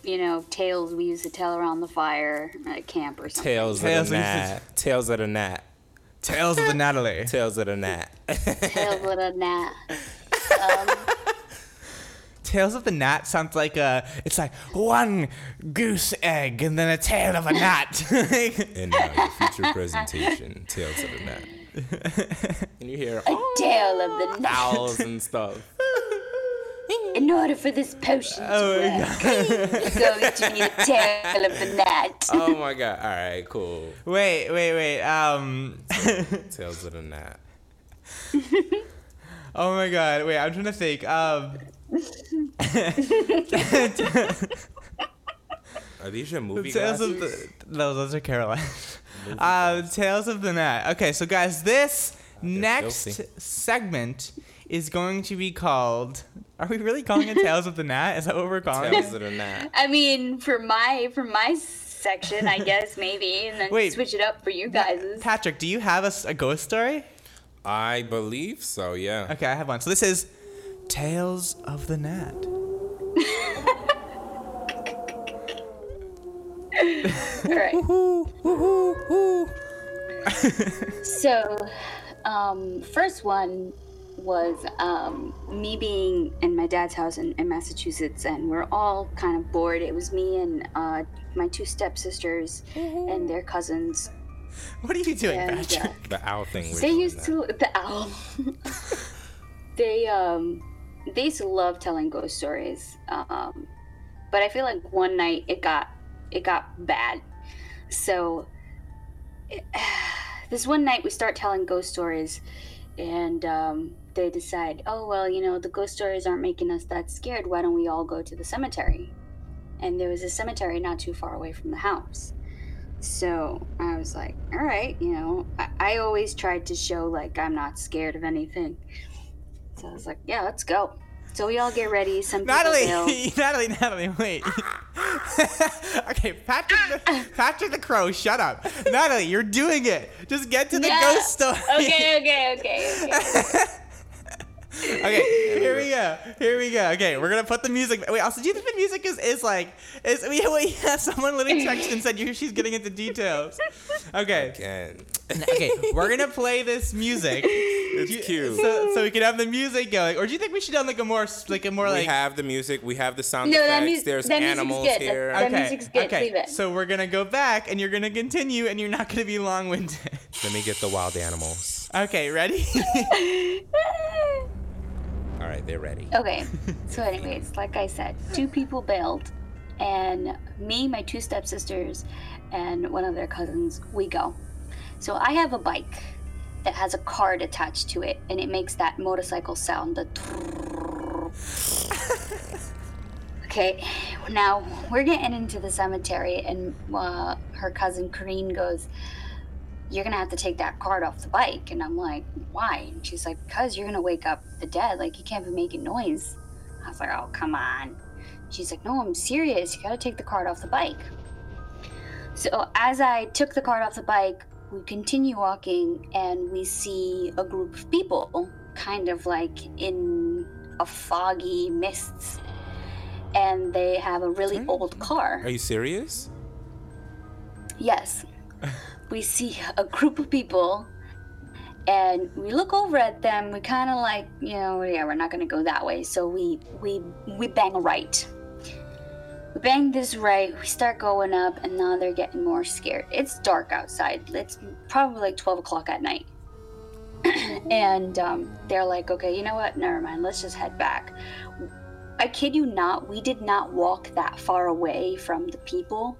you know, tales we used to tell around the fire at camp or something. Tails, Tails of the of- gnat. Tails of the gnat. Tales of the Nataly. Tails of the gnat. Tales with a gnat. Tales of the Gnat sounds like a. It's like one goose egg and then a tail of a gnat. and now your future presentation, Tales of the gnat. and you hear A tale of the gnat. owls and stuff. In order for this potion Oh to work, it's going to be the tale of the gnat. Oh my god. All right, cool. wait, wait, wait. Um. Tails of the gnat. oh my god. Wait, I'm trying to think. Um. Are these your movie Tales glasses? of the no, those are Caroline. uh, Tales of the Net. Okay, so guys, this next filthy. segment is going to be called. Are we really calling it Tales of the Nat? Is that what we're calling Tails it? of the gnat. I mean, for my for my section, I guess maybe, and then Wait. switch it up for you guys. Patrick, do you have a ghost story? I believe so, yeah. Okay, I have one. So this is Tales of the Nat. All right. so, um, first one was um, me being in my dad's house in, in Massachusetts, and we're all kind of bored. It was me and uh, my two stepsisters and their cousins. What are you doing, And, Patrick? uh, The owl thing. they used that. to the owl. they um they used to love telling ghost stories. Um, but I feel like one night it got it got bad. So this one night we start telling ghost stories, and um, they decide, oh well, you know the ghost stories aren't making us that scared. Why don't we all go to the cemetery? And there was a cemetery not too far away from the house. So I was like, all right, you know, I, I always tried to show like I'm not scared of anything. So I was like, yeah, let's go. So we all get ready. Some people. Nataly, Nataly, Nataly, wait. okay, Patrick, the, Patrick the Crow, shut up. Nataly, you're doing it. Just get to the Yeah. ghost story. Okay, okay, okay, okay. Okay, here we go. Here we go. Okay, we're gonna put the music. Wait, also, do you think the music is is like is we we have someone literally texted and said you she's getting into details. Okay. Again. Okay, we're gonna play this music. It's cute. So, so we can have the music going, or do you think we should have like a more like a more we like We have the music. We have the sound No, that effects. mu- There's that music's animals good. That- here. that music's good. Okay, Leave it. so we're gonna go back and you're gonna continue and you're not gonna be long winded. Let me get the wild animals. Okay, ready? All right, they're ready. Okay. So, anyways, like I said, two people bailed, and me, my two stepsisters, and one of their cousins, we go. So I have a bike that has a card attached to it, and it makes that motorcycle sound. The. Okay, now we're getting into the cemetery, and uh, her cousin Corrine goes, You're gonna have to take that card off the bike. And I'm like, Why? And she's like, Because you're gonna wake up the dead. Like, you can't be making noise. I was like, Oh, come on. She's like, No, I'm serious. You gotta take the card off the bike. So as I took the card off the bike, we continue walking, and we see a group of people kind of like in a foggy mists and they have a really old car. Are you serious? Yes. we see a group of people and we look over at them. We kind of like, you know, yeah, we're not going to go that way. So we we we bang right. We bang this right. We start going up, and now they're getting more scared. It's dark outside. It's probably like 12 o'clock at night. and um, they're like, okay, you know what? Never mind. Let's just head back. I kid you not, we did not walk that far away from the people.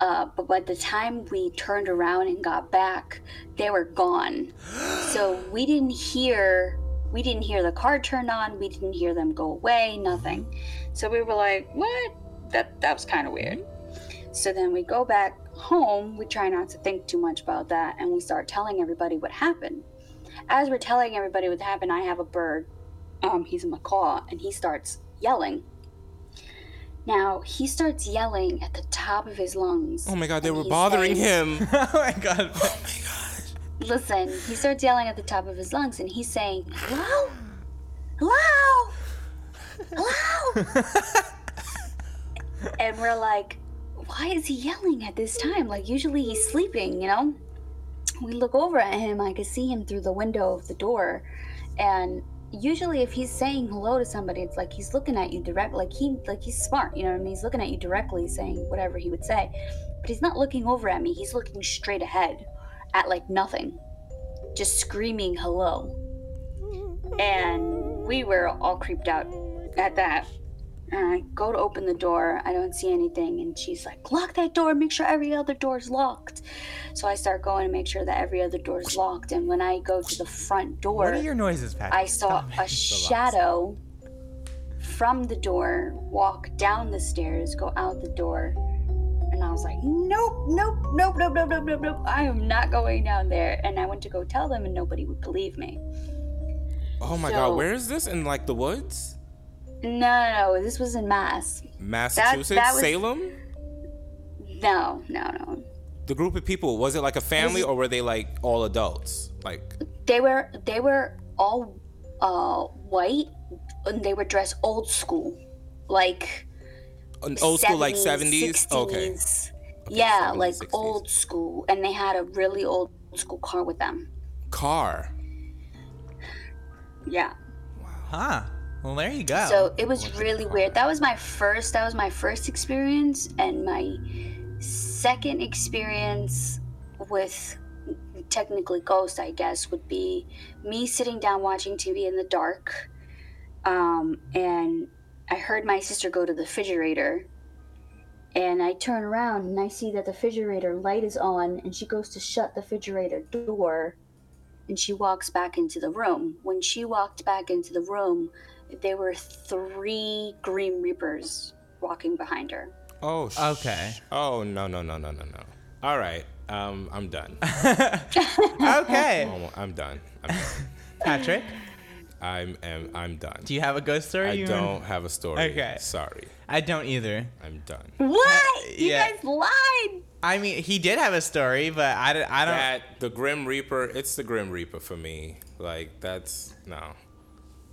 Uh, but by the time we turned around and got back, they were gone. so we didn't hear we didn't hear the car turn on. We didn't hear them go away. Nothing. So we were like, "What? That that was kind of weird." So then we go back home. We try not to think too much about that, and we start telling everybody what happened. As we're telling everybody what happened, I have a bird. Um, he's a macaw, and he starts yelling. Now he starts yelling at the top of his lungs. Oh my god, they were bothering says- him. oh my god. Listen, he starts yelling at the top of his lungs and he's saying, Hello? Hello? Hello? and we're like, Why is he yelling at this time? Like, usually he's sleeping, you know? We look over at him, I can see him through the window of the door. And usually if he's saying hello to somebody, it's like he's looking at you direct like he like he's smart, you know what I mean? He's looking at you directly saying whatever he would say. But he's not looking over at me, he's looking straight ahead at like nothing, just screaming hello. And we were all creeped out at that. And I go to open the door, I don't see anything, and she's like, Lock that door, make sure every other door's locked. So I start going to make sure that every other door's locked. And when I go to the front door, What are your noises, Patrick? I saw Stop a shadow from the door walk down the stairs, go out the door. And I was like, nope, nope, nope, nope, nope, nope, nope, nope. I am not going down there. And I went to go tell them, and nobody would believe me. Oh my So- god, where is this? In like the woods? No, no, no. This was in Mass. Massachusetts? that was- Salem? No, no, no. The group of people, was it like a family or were they like all adults? Like They were they were all uh white, and they were dressed old school, like an old school like 70s? 70s, Okay. 60s. yeah, 70s, like 60s. old school, and they had a really old school car with them. Car. Yeah. Huh. Well, there you go. So it was really weird. That was my first. That was my first experience, and my second experience with technically ghost, I guess, would be me sitting down watching TV in the dark, um, and I heard my sister go to the refrigerator, and I turn around and I see that the refrigerator light is on, and she goes to shut the refrigerator door, and she walks back into the room. When she walked back into the room, there were three Grim Reapers walking behind her. Oh, sh- Okay. Oh, no, no, no, no, no, no. All right. Um, I'm done. okay. Oh, I'm done. I'm done. Patrick, I'm am I'm done. do you have a ghost story? I you don't have a story. Okay. Sorry. I don't either. I'm done. What? You yeah. guys lied. I mean, he did have a story, but I, I don't. That the Grim Reaper, it's the Grim Reaper for me. Like that's no.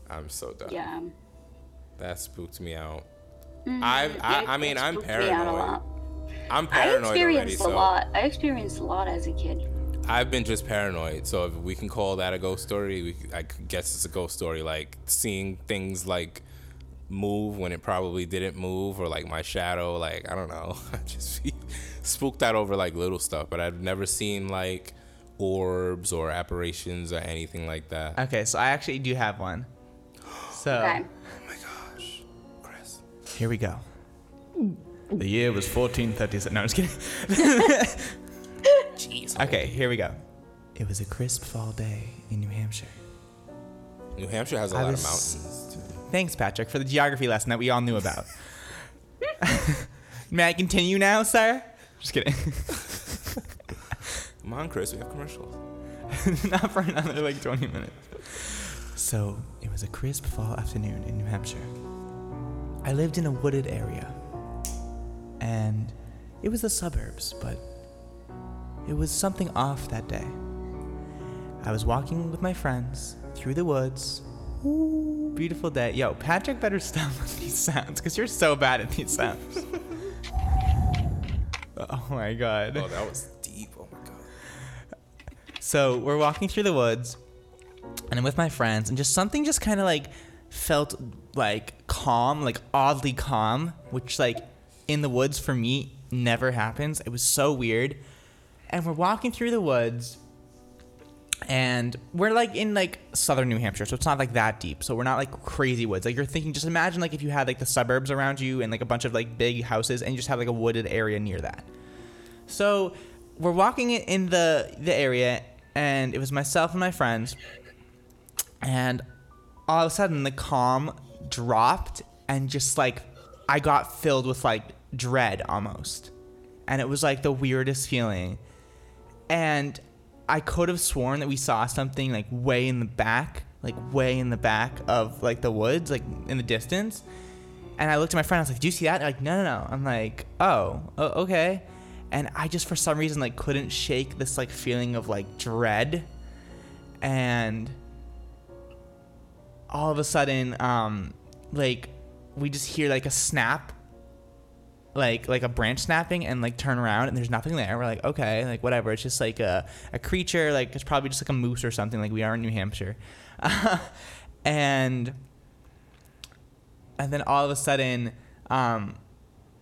I'm so done. Yeah. That spooked me out. Mhm. I've, I, I mean, I'm spooked me out a paranoid. lot. I'm I paranoid already, experienced a so lot. I experienced a lot as a kid. I've been just paranoid. So if we can call that a ghost story, we, I guess it's a ghost story. Like seeing things like move when it probably didn't move, or like my shadow. Like I don't know, I just spooked out over like little stuff. But I've never seen like orbs or apparitions or anything like that. Okay, so I actually do have one. So. Okay. Oh my gosh, Kris. Here we go. The year was 1437. No, I'm just kidding. Jeez. Okay, here we go. It was a crisp fall day in New Hampshire. New Hampshire has a I lot was- of mountains. Too. Thanks, Patrick, for the geography lesson that we all knew about. May I continue now, sir? Just kidding. Come on, Kris, we have commercials. Not for another like 20 minutes. So, it was a crisp fall afternoon in New Hampshire. I lived in a wooded area. And it was the suburbs, but it was something off that day. I was walking with my friends through the woods. Ooh, beautiful day. Yo, Patrick better stop with these sounds because you're so bad at these sounds. oh my god. Oh, that was deep. Oh my god. So we're walking through the woods, and I'm with my friends, and just something just kind of like felt like calm, like oddly calm, which like in the woods for me never happens. It was so weird. And we're walking through the woods, and we're like in like southern New Hampshire, so it's not like that deep. So we're not like crazy woods. Like you're thinking, just imagine like if you had like the suburbs around you and like a bunch of like big houses, and you just have like a wooded area near that. So we're walking in- the the area, and it was myself and my friends, and all of a sudden the calm dropped, and just like I got filled with like dread almost, and it was like the weirdest feeling, and I could have sworn that we saw something like way in the back, like way in the back of like the woods, like in the distance. And I looked at my friend. I was like, "Do you see that?" Like, "No, no, no." I'm like, "Oh, okay." And I just for some reason like couldn't shake this like feeling of like dread, and all of a sudden, um, like we just hear like a snap, like like a branch snapping, and like turn around and there's nothing there. We're like, okay, like whatever. It's just like a a creature. Like it's probably just like a moose or something. Like we are in New Hampshire, and and then all of a sudden, um,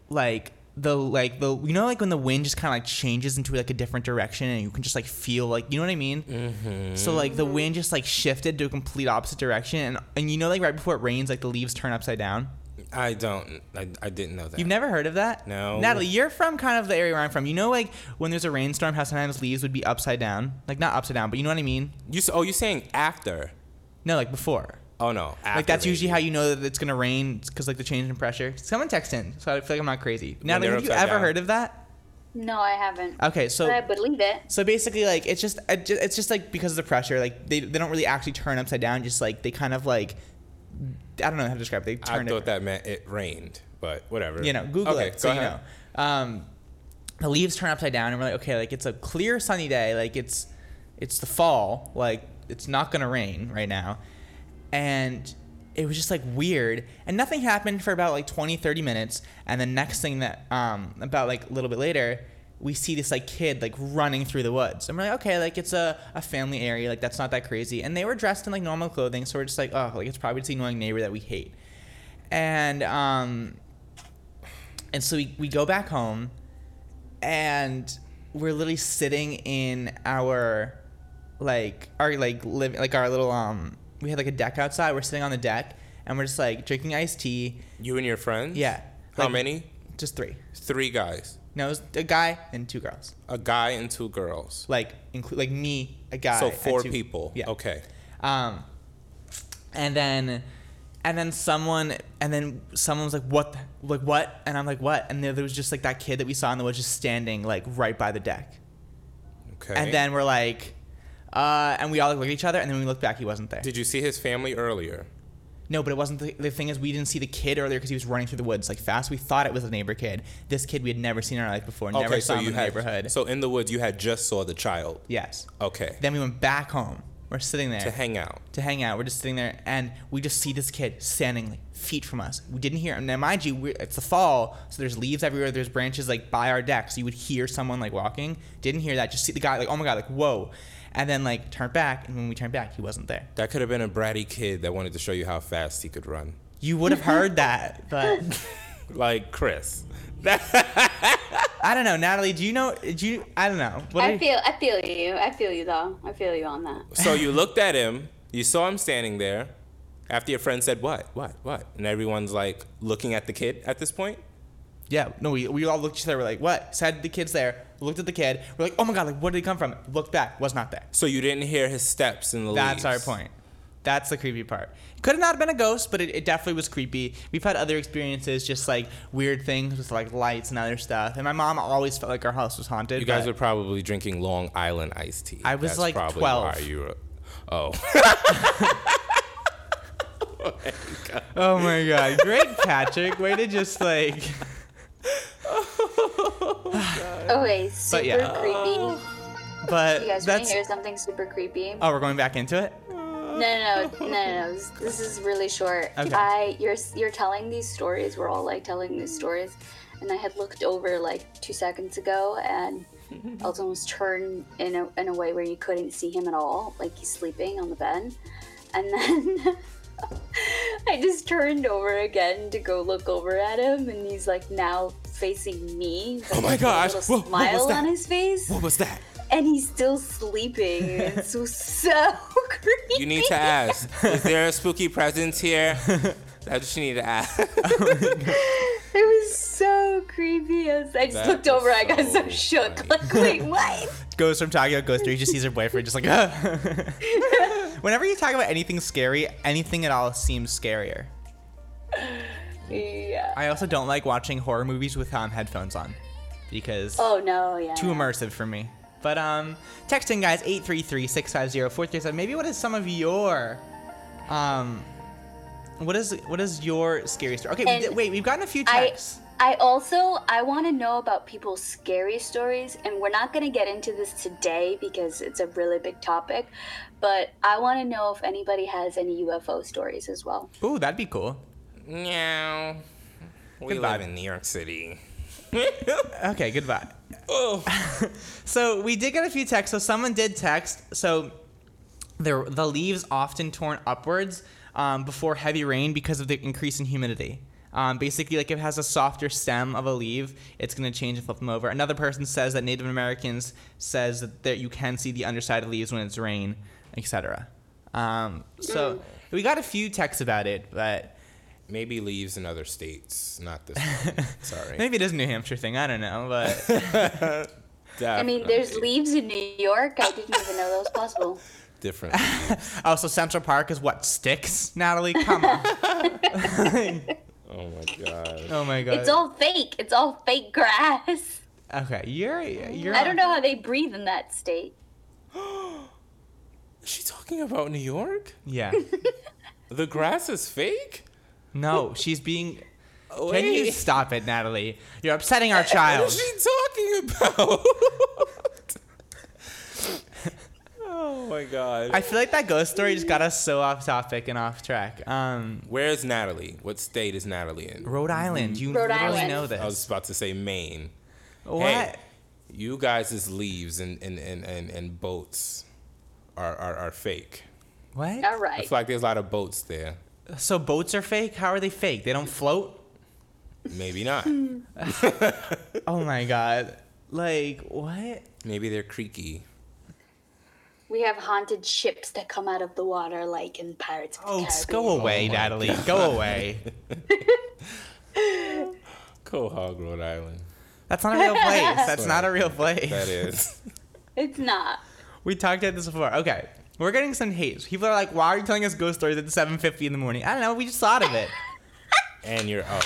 like the like the you know like when the wind just kind of like changes into like a different direction and you can just like feel like you know what I mean. Mm-hmm. So like the wind just like shifted to a complete opposite direction and and you know like right before it rains like the leaves turn upside down. I don't. I, I didn't know that. You've never heard of that? No. Nataly, you're from kind of the area where I'm from. You know, like when there's a rainstorm, how sometimes leaves would be upside down, like not upside down, but you know what I mean? You oh, you're saying after? No, like before. Oh no. After like that's rain. usually how you know that it's gonna rain because like the change in pressure. Someone text in, so I feel like I'm not crazy. Now, have you ever down. heard of that? No, I haven't. Okay, so But I believe it. So basically, like it's just it's just like because of the pressure, like they, they don't really actually turn upside down. Just like they kind of like I don't know how to describe. it. They I thought it. that meant it rained, but whatever. You know, Google okay, it so go you know. Um, the leaves turn upside down, and we're like, okay, like it's a clear sunny day, like it's it's the fall, like it's not gonna rain right now, and it was just like weird. And nothing happened for about like 20 30 minutes. And the next thing that um about like a little bit later we see this like kid like running through the woods. And we're like okay like it's a, a family area. Like that's not that crazy. And they were dressed in like normal clothing. So we're just like oh like it's probably just the annoying neighbor that we hate. And um and so we, we go back home. And we're literally sitting in our like our like living like our little um we had like a deck outside we're sitting on the deck and we're just like drinking iced tea You and your friends? yeah How Like, many? just three Three guys. no it was a guy and two girls A guy and two girls. like include like me a guy So four two- people. yeah Okay. um and then and then someone and then someone was like what the, like what and i'm like what and there, there was just like that kid that we saw in the woods just standing like right by the deck Okay. and then we're like uh and we all look at each other and then we look back he wasn't there Did you see his family earlier? no but it wasn't the, the thing is we didn't see the kid earlier because he was running through the woods like fast we thought it was a neighbor kid this kid we had never seen in our life before never okay, saw so in the had neighborhood So in the woods, you had just saw the child. yes Okay. then we went back home we're sitting there To hang out. to hang out. We're just sitting there, and we just see this kid standing like feet from us. We didn't hear him. Now, mind you, we're, it's the fall, so there's leaves everywhere. There's branches like by our deck, so you would hear someone like walking. Didn't hear that. Just see the guy like, oh my god, like whoa, and then like turn back, and when we turned back, he wasn't there. That could have been a bratty kid that wanted to show you how fast he could run. You would have heard that, but Like Kris. I don't know, Nataly. Do you know? Do you? I don't know. What do I you- feel I feel you. I feel you though. I feel you on that. So you looked at him, you saw him standing there. After your friend said, What? What? What? And everyone's like looking at the kid at this point? Yeah, no, we, we all looked at each other. We're like, what? Said the kid's there. Looked at the kid. We're like, oh my god, like, where did he come from? Looked back, was not there. So you didn't hear his steps in the That's leaves. our point. That's the creepy part. Could have not been a ghost, but it, it definitely was creepy. We've had other experiences, just like weird things with like lights and other stuff. And my mom always felt like our house was haunted. You guys were probably drinking Long Island iced tea. I was, That's like, probably 12. Why you were, oh. Oh, oh my god, great Patrick. Way to just like. Okay, super But yeah. creepy. Uh, but you guys want to that's. hear something super creepy? Oh, we're going back into it. No, no, no, no, no. This, this is really short. Okay. I, you're, you're telling these stories. We're all like telling these stories, and I had looked over like two seconds ago, and Elton was turned in a in a way where you couldn't see him at all, like he's sleeping on the bed, and then. I just turned over again to go look over at him, and he's like now facing me. with, Oh my gosh. A little Whoa, what was smile that? on his face, What was that? and he's still sleeping. It's so, so creepy. You need to ask. Is there a spooky presence here? That's what you need to ask. Oh it was so creepy. I, was, I just That looked over. I got is so shook. Like, wait, what? Goes from talking about ghost stories, just sees her boyfriend, just like. Ah. Whenever you talk about anything scary, anything at all seems scarier. Yeah. I also don't like watching horror movies with um, headphones on, because Oh no, yeah. too immersive for me. But um, texting guys 833-650-437. Maybe what is some of your um, what is what is your scary story? Okay, we wait, we've gotten a few I- I also I want to know about people's scary stories, and we're not gonna get into this today because it's a really big topic. But I want to know if anybody has any UFO stories as well. Ooh, that'd be cool. Meow. We Goodbye. live in New York City. okay, goodbye. Oh. so we did get a few texts. So someone did text. So the the leaves often torn upwards um, before heavy rain because of the increase in humidity. Um, basically, like if it has a softer stem of a leaf, it's going to change and flip them over. Another person says that Native Americans says that there, you can see the underside of leaves when it's rain, etc. Um, so we got a few texts about it, but maybe leaves in other states, not this. one. Sorry. maybe it is a New Hampshire thing. I don't know, but I mean, there's leaves in New York. I didn't even know that was possible. different. oh, so Central Park is what sticks, Nataly? Come on. oh my god. Oh my god. It's all fake. It's all fake grass. Okay, you're you're. I don't know how they breathe in that state. Is she talking about New York? Yeah. The grass is fake? No, she's being. Oh, Can you stop it, Nataly? You're upsetting our child. What is she talking about? oh my god. I feel like that ghost story just got us so off topic and off track. Um, Where's Nataly? What state is Nataly in? Rhode Island. You Rhode literally Island. know this. I was about to say Maine. What? Hey, you guys' leaves and, and, and, and, and boats are, are, are fake. What? All right. I feel like there's a lot of boats there. So boats are fake? How are they fake? They don't float? Maybe not. Oh my god. Like what? Maybe they're creaky. We have haunted ships that come out of the water, like in Pirates of the Oh, Caribbean. go oh away, my Nataly. God. Go away. Quahog, Rhode Island. That's not a real place. That's not a real place. That is. It's not. We talked about this before. Okay. We're getting some hate. People are like, why are you telling us ghost stories at 7.50 in the morning? I don't know. We just thought of it. And you're up.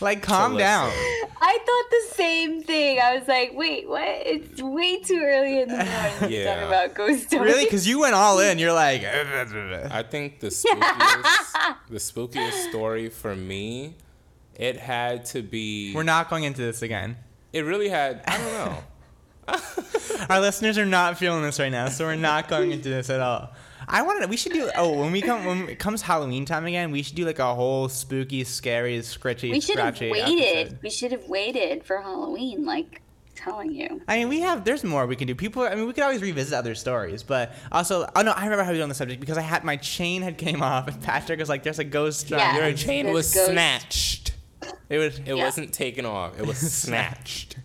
Like, calm listen. down. I thought the same thing. I was like, wait, what? It's way too early in the morning to Yeah. talk about ghost stories. Really? Because you went all in. You're like, I think the spookiest, the spookiest story for me, it had to be. we're not going into this again. It really had. I don't know. Our listeners are not feeling this right now, so we're not going into this at all. I wanted. We should do. Oh, when we come, when it comes Halloween time again, we should do like a whole spooky, scary, scritchy, we should have scratchy waited. episode. We should have waited for Halloween, like telling you. I mean, we have. There's more we can do. People. I mean, we could always revisit other stories, but also. Oh no, I remember how we were on the subject because I had my chain had came off, and Patrick was like, "There's a ghost." Yeah. Your Your chain was ghosts. snatched. It was. It wasn't taken off. It was snatched.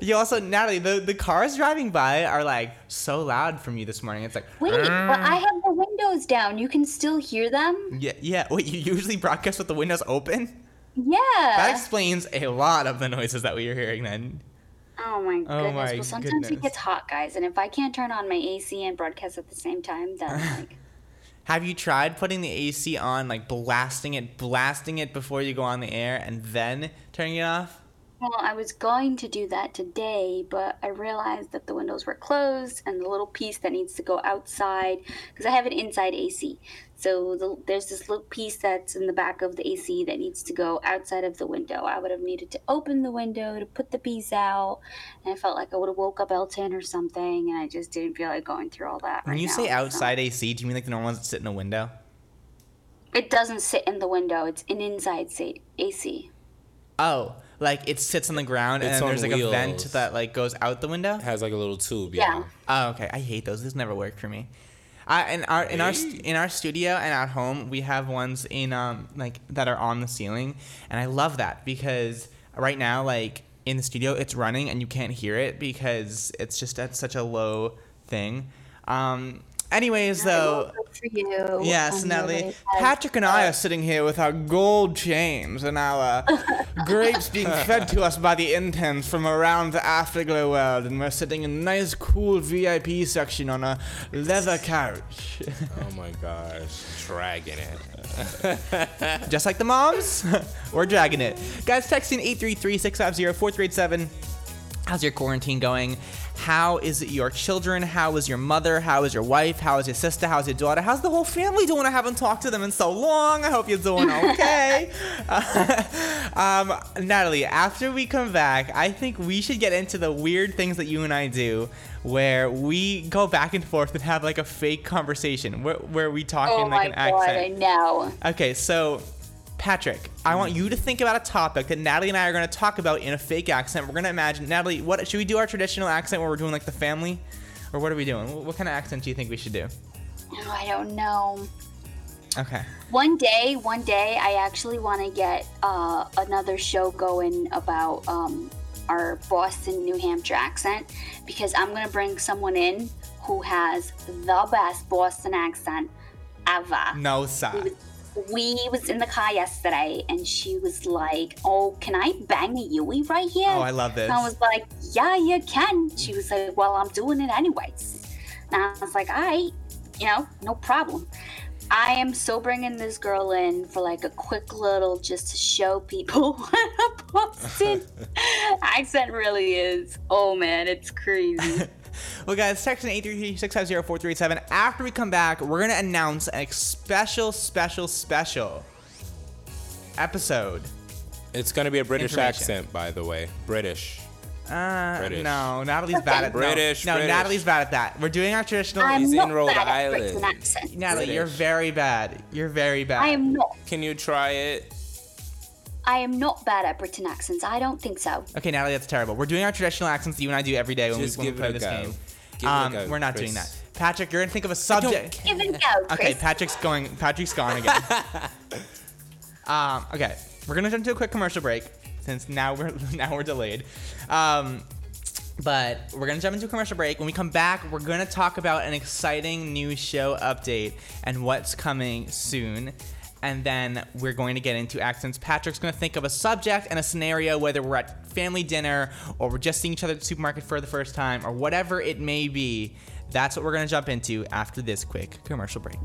You also, Nataly, the the cars driving by are like so loud from you this morning. It's like. Wait, but I have the windows down. You can still hear them. Yeah, yeah. Wait, you usually broadcast with the windows open? Yeah. That explains a lot of the noises that we are hearing then. Oh my oh goodness. Oh my well, sometimes it gets hot, guys, and if I can't turn on my AC and broadcast at the same time, then like Have you tried putting the AC on, like blasting it, blasting it before you go on the air, and then turning it off? Well, I was going to do that today, but I realized that the windows were closed and the little piece that needs to go outside because I have an inside AC. So the, there's this little piece that's in the back of the AC that needs to go outside of the window. I would have needed to open the window to put the piece out, and I felt like I would have woke up Elton or something, and I just didn't feel like going through all that. When right you now, say so- outside AC, do you mean like the normal ones that sit in a window? it doesn't sit in the window. It's an inside AC. Oh, like it sits on the ground and It's then on there's like a vent wheels. that like goes out the window? It has like a little tube. Yeah. Yeah. Oh, okay. I hate those. This never worked for me. I in our in our st- in our studio and at home we have ones in um like that are on the ceiling, and I love that because right now like in the studio it's running and you can't hear it because it's just at such a low thing. Um, Anyways, though, For you. yes, I know Nataly, that Patrick and I are sitting here with our gold chains and our uh, grapes being fed to us by the interns from around the Afterglow world, and we're sitting in a nice, cool VIP section on a leather couch. Oh my gosh, dragging it. Just like the moms, we're dragging it. Guys, texting 833-650-4387. How's your quarantine going? How is your children? How is your mother? How is your wife? How is your sister? How's your daughter? How's the whole family doing? I haven't talked to them in so long. I hope you're doing okay. um, Nataly, after we come back, I think we should get into the weird things that you and I do where we go back and forth and have like a fake conversation where, where we talk Oh in like my an god, accent. I know. Okay, so Patrick, I want you to think about a topic that Nataly and I are going to talk about in a fake accent. We're going to imagine Nataly. What should we do? Our traditional accent where we're doing like the family, or what are we doing? What, what kind of accent do you think we should do? Oh, I don't know. Okay. One day, one day, I actually want to get uh, another show going about um, our Boston, New Hampshire accent because I'm gonna bring someone in who has the best Boston accent ever. No, sir. We was in the car yesterday, and she was like, "Oh, can I bang a Yui right here?" Oh, I love this. And I was like, "Yeah, you can." She was like, "Well, I'm doing it anyways." And I was like, "All right, you know, no problem." I am so bringing this girl in for like a quick little just to show people what a Boston accent really is. Oh man, it's crazy. Well, guys, texting 833-650-4387. After we come back, we're going to announce a special, special, special episode. It's gonna be a British accent, by the way. British. Uh, British. no, Nataly's bad at British, No, no British. Nataly's bad at that. We're doing our traditional. I'm He's not in Rhode bad Island. Britain accents. Nataly, you're very bad. You're very bad. I am not. Can you try it? I am not bad at Britain accents. I don't think so. Okay, Nataly, that's terrible. We're doing our traditional accents that you and I do every day when Just we, when we give play it a this go. game. Give it a um, go, we're not Kris. doing that. Patrick, you're gonna think of a subject. Give and go, Kris. Okay, Patrick's going. Patrick's gone again. um, okay, we're gonna jump to a quick commercial break since now we're now we're delayed. Um, but we're gonna jump into a commercial break. When we come back, we're gonna talk about an exciting new show update and what's coming soon. And then we're going to get into accents. Patrick's gonna think of a subject and a scenario, whether we're at family dinner or we're just seeing each other at the supermarket for the first time or whatever it may be. That's what we're gonna jump into after this quick commercial break.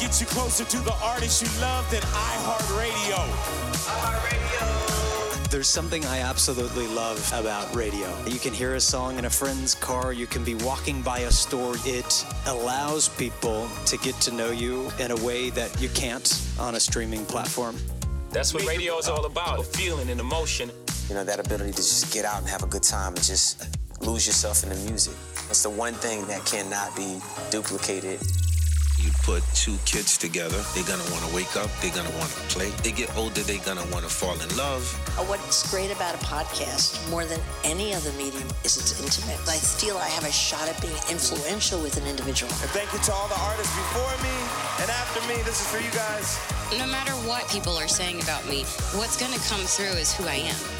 No one gets you closer to the artist you love than iHeartRadio. iHeartRadio. There's something I absolutely love about radio. You can hear a song in a friend's car, you can be walking by a store. It allows people to get to know you in a way that you can't on a streaming platform. That's what radio is all about a feeling and emotion. You know, that ability to just get out and have a good time and just lose yourself in the music. It's the one thing that cannot be duplicated. You put two kids together, they're gonna wanna wake up, they're gonna wanna play. They get older, they're gonna wanna fall in love. Uh, What's great about a podcast more than any other medium is it's intimate. I feel I have a shot at being influential with an individual. And thank you to all the artists before me and after me. This is for you guys. No matter what people are saying about me, what's going to come through is who I am.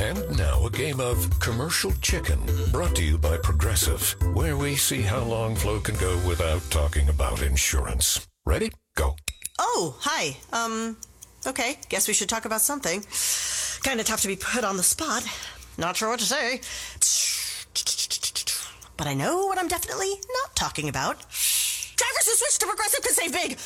And now a game of commercial chicken brought to you by Progressive, where we see how long Flo can go without talking about insurance. Ready? Go. Oh, hi. Um, okay. Guess we should talk about something. Kind of tough to be put on the spot. Not sure what to say. But I know what I'm definitely not talking about. Drivers who switch to Progressive can save big.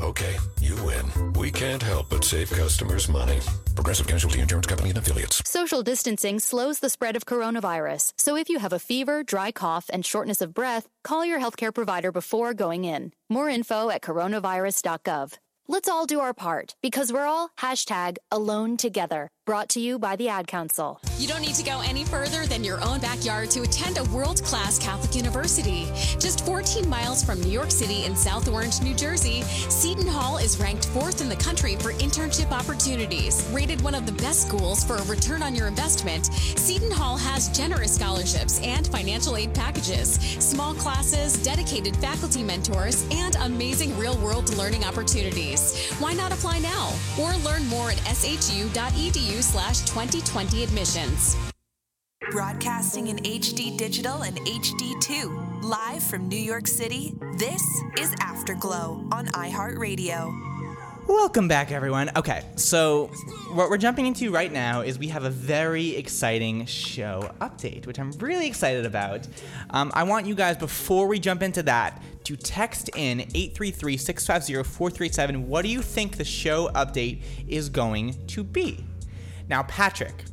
Okay, you win. We can't help but save customers money. Progressive Casualty Insurance Company and Affiliates. Social distancing slows the spread of coronavirus, so if you have a fever, dry cough, and shortness of breath, call your healthcare provider before going in. More info at coronavirus.gov. Let's all do our part because we're all hashtag alone together. Brought to you by the Ad Council. You don't need to go any further than your own backyard to attend a world class Catholic university. Just 14 miles from New York City in South Orange, New Jersey, Seton Hall is ranked fourth in the country for internship opportunities. Rated one of the best schools for a return on your investment, Seton Hall has generous scholarships and financial aid packages, small classes, dedicated faculty mentors, and amazing real world learning opportunities. Why not apply now? Or learn more at shu.edu slash 2020 admissions. Broadcasting in HD digital and HD2. Live from New York City, this is Afterglow on iHeartRadio. Welcome back, everyone. Okay, so what we're jumping into right now is we have a very exciting show update, which I'm really excited about. Um, I want you guys, before we jump into that, to text in 833 650 437. What do you think the show update is going to be? Now, Patrick,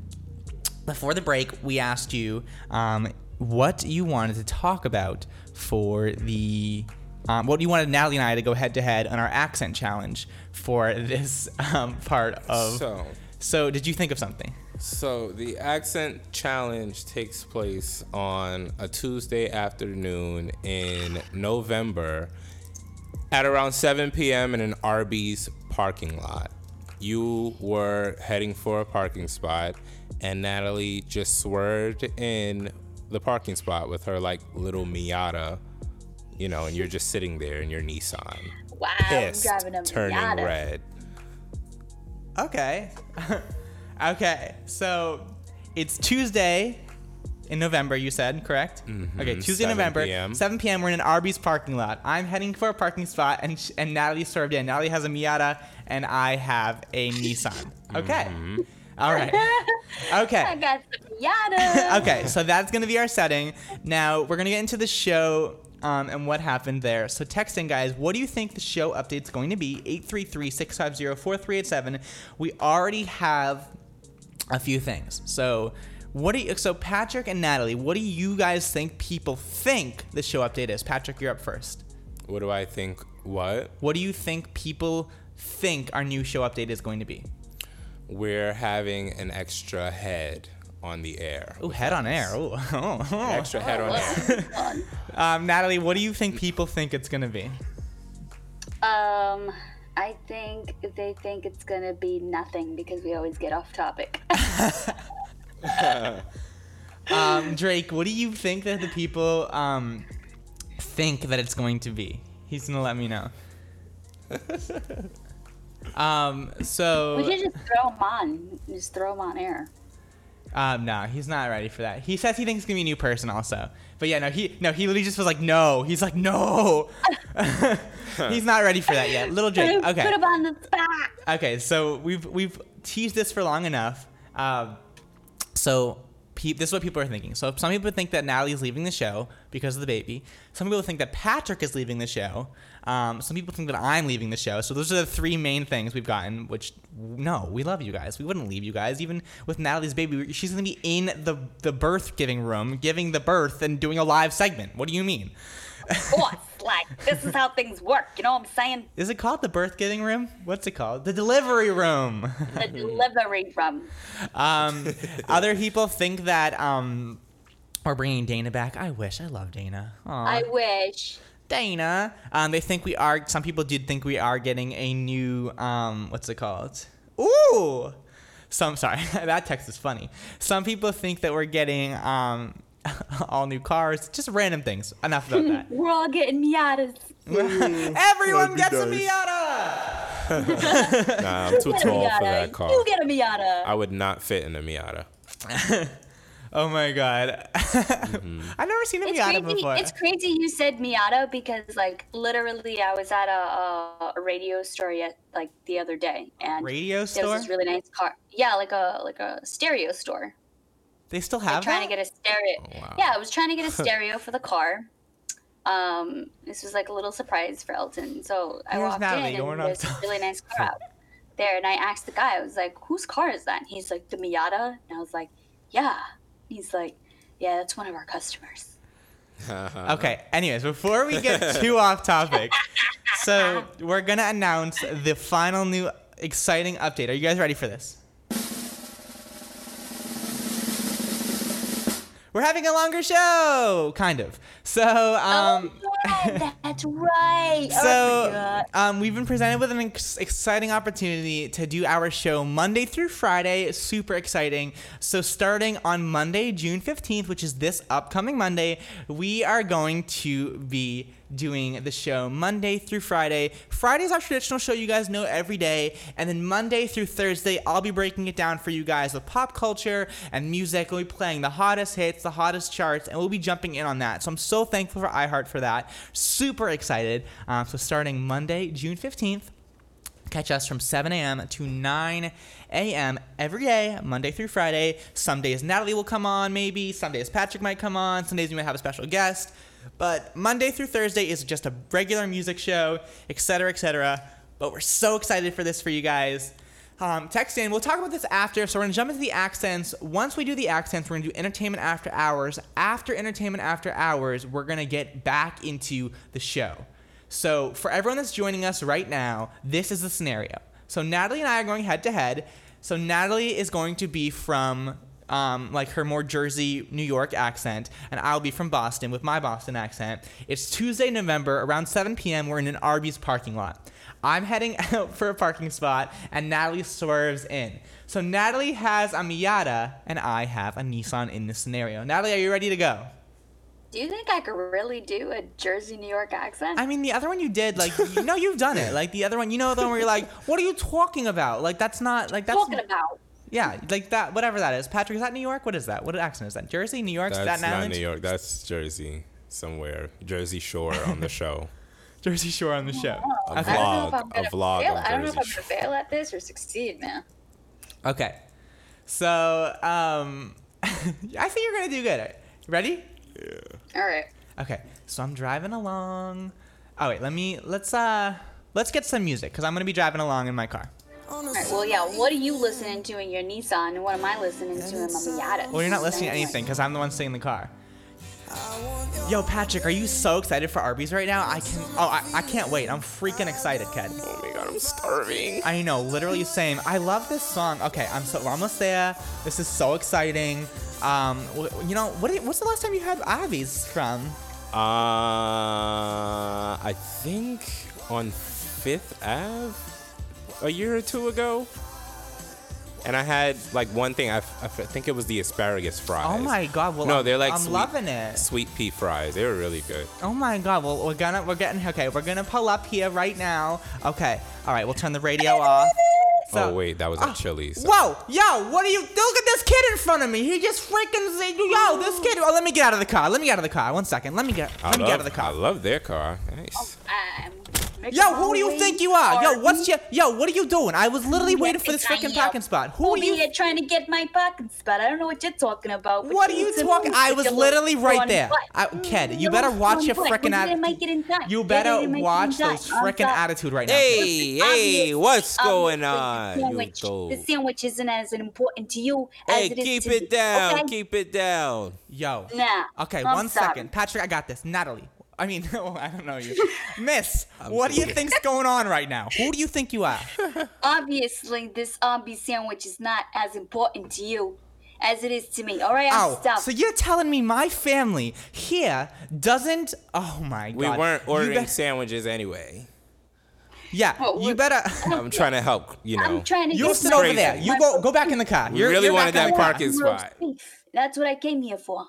before the break, we asked you um, what you wanted to talk about for the. Um, what you wanted Nataly and I to go head to head on our accent challenge for this um, part of. So- so, did you think of something? So the accent challenge takes place on a Tuesday afternoon in November at around 7 p.m. in an Arby's parking lot. You were heading for a parking spot, and Nataly just swerved in the parking spot with her like little Miata, you know, and you're just sitting there in your Nissan, Wow, pissed, I'm driving a turning Miata. red. Okay. okay, so it's Tuesday in November, you said, correct? Mhm, Okay, Tuesday, 7 November, p.m.. 7 p.m. We're in an Arby's parking lot. I'm heading for a parking spot, and sh- and Nataly served in. Nataly has a Miata, and I have a Nissan. Okay. All right. Okay. I got some yada. okay, so that's gonna be our setting. Now we're gonna get into the show um, and what happened there. So text in, guys. What do you think the show update's going to be? 833-650-4387. We already have a few things. So what do you? So Patrick and Nataly, what do you guys think people think the show update is? Patrick, you're up first. What do I think? What? What do you think people think our new show update is going to be? We're having an extra head on the air. Oh, head on air. Ooh. Oh, oh. Extra head on air. Um, Nataly, what do you think people think it's gonna be? Um, I think they think it's gonna be nothing because we always get off topic. um, Drake, what do you think that the people um, think that it's going to be? He's gonna let me know. Um, so we should just throw him on. Just throw him on air. Um, no, he's not ready for that. He says he thinks he's gonna be a new person also. But yeah, no, he no, he literally just was like, no. He's like, no. he's not ready for that yet. Little Jake. Okay. Put him on the spot. Okay, so we've we've teased this for long enough. Um, so pe- this is what people are thinking. So some people think that Nataly's leaving the show because of the baby. Some people think that Patrick is leaving the show. Um, some people think that I'm leaving the show. So those are the three main things we've gotten. Which no, we love you guys. We wouldn't leave you guys. Even with Nataly's baby, she's gonna be in the the birth giving room, giving the birth and doing a live segment. What do you mean? like this is how things work. You know what I'm saying? Is it called the birth giving room? What's it called? The delivery room. The delivery room. Um, other people think that um, we're bringing Dana back. I wish. I love Dana. Aw. I wish. Dana. Um, they think we are. Some people did think we are getting a new. Um, what's it called? Ooh. Some sorry, that text is funny. Some people think that we're getting um, all new cars. Just random things. Enough about that. We're all getting Miatas. Everyone That'd gets a nice. Miata. Nah, I'm too You get a tall for that car. You get a Miata. I would not fit in a Miata. oh my god. Mm-hmm. I've never seen a It's Miata crazy. before. It's crazy you said Miata because, like, literally, I was at a, a, a radio store yet, like the other day, and Radio there store? was this really nice car. Yeah, like a like a stereo store. They still Like, have trying that? to get a stereo. Yeah, I was trying to get a stereo for the car. Um, this was like a little surprise for Elton. So I Here's walked Nataly in and on there's top. this really nice car out there, and I asked the guy. I was like, "Whose car is that?" And he's like, "The Miata." And I was like, "Yeah." He's like, "Yeah, that's one of our customers." Okay. Anyways, before we get too off topic, so we're gonna announce the final new exciting update. Are you guys ready for this? We're having a longer show, kind of. So, um, Yeah, that's right. Oh, so forgot. um, we've been presented with an ex- exciting opportunity to do our show Monday through Friday. Super exciting. So starting on Monday, June 15th, which is this upcoming Monday, we are going to be doing the show Monday through Friday. Friday's our traditional show you guys know every day, and then Monday through Thursday, I'll be breaking it down for you guys with pop culture and music. We'll be playing the hottest hits, the hottest charts, and we'll be jumping in on that. So I'm so thankful for iHeart for that. Super excited. Um, so starting Monday, June 15th, Catch us from 7 a.m. to 9 a.m. every day, Monday through Friday. Some days Nataly will come on, maybe. Some days Patrick might come on. Some days we might have a special guest. But Monday through Thursday is just a regular music show, etc., etc. But we're so excited for this for you guys. Um. We'll talk about this after. So we're gonna jump into the accents. Once we do the accents, we're gonna do entertainment after hours. After entertainment after hours, we're gonna get back into the show. So for everyone that's joining us right now, this is the scenario. So Nataly and I are going head to head. So Nataly is going to be from um, like her more Jersey, New York accent, and I'll be from Boston with my Boston accent. It's Tuesday, November, around 7 p.m. We're in an Arby's parking lot. I'm heading out for a parking spot, and Nataly swerves in. So Nataly has a Miata, and I have a Nissan in this scenario. Nataly, are you ready to go? Do you think I could really do a Jersey, New York accent? I mean, the other one you did, like, you know, you've done it. Like the other one, you know, the one where you're like, "What are you talking about?" Like that's not like that's talking about. yeah, like that, whatever that is. Patrick, is that New York? What is that? What accent is that? Jersey, New York, That's Staten not Island, New York. That's Jersey somewhere. Jersey Shore on the show. Jersey Shore on the show. A I don't know if vlog. I'm A gonna vlog fail. I don't know if I'm gonna fail at this or succeed, man. Okay, so um, I think you're gonna do good. Ready? Yeah. All right. Okay, so I'm driving along. Oh wait, let me let's uh let's get some music because I'm gonna be driving along in my car. All right. Well, yeah. What are you listening to in your Nissan, and what am I listening to in my Miata? Well, you're not listening to anything because I'm the one sitting in the car. Yo, Patrick, are you so excited for Arby's right now? I can. Oh, I, I can't wait. I'm freaking excited, kid. Oh my god, I'm starving. I know, literally same. I love this song. Okay, I'm so almost there. This is so exciting. Um, you know, what? What's the last time you had Arby's from? Uh, I think on Fifth Ave a year or two ago. And I had like one thing. I, f- I f- think it was the asparagus fries. Oh my God, well, no, I'm- they're like I'm sweet, loving it. Sweet pea fries. They were really good. Oh my God. Well, we're gonna we're getting okay. We're gonna pull up here right now. Okay. All right. We'll turn the radio off. So- oh wait, that was at ah, Chili's. Whoa, yo, what are you? Look at this kid in front of me. He just freaking said, yo, this kid. Oh, let me get out of the car. Let me get out of the car. One second. Let me get. I Let me love, get out of the car. I love their car. Nice. Yo, who do you think you are? Yo, what's your? Yo, what are you doing? I was literally waiting for this freaking parking spot. Who Who are you? here trying to get my parking spot? I don't know what you're talking about. What are you talking? I was literally right there. butt. I, kid, you better watch your freaking When did I attitude. make it in time? You better did I make it in watch those freaking attitude right now. Hey, hey, what's going on? You Sandwich, the sandwich isn't as important to you as Hey, it is keep to it me, down. okay? Keep it down. Yo. Nah. Okay, I'm one sorry. Patrick, I got this. Nataly. I mean, oh, I don't know you. Miss, I'm what do you kidding. think's going on right now? Who do you think you are? Obviously, this Arby's sandwich is not as important to you as it is to me. All right, I'm Oh, stuffed. so you're telling me my family here doesn't? Oh my god. We weren't ordering bet- sandwiches anyway. yeah, you better. I'm trying to help, you know. I'm trying to You get sit my- over there. You go go back in the car. You're, really you're wanted in that the car. parking spot. That's what I came here for.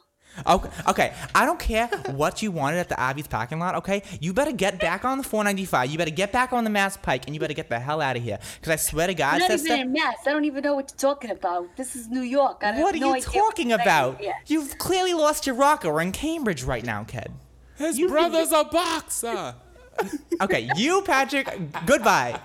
Okay, okay. I don't care what you wanted at the Abby's parking lot. Okay, you better get back on the 495. You better get back on the Mass Pike, and you better get the hell out of here. Because I swear to God, I'm not even sister. in Mass. I don't even know what you're talking about. This is New York. I What are no you talking about? You've clearly lost your rocker. We're in Cambridge right now, kid. His You think brother's a boxer. Okay, you, Patrick, goodbye.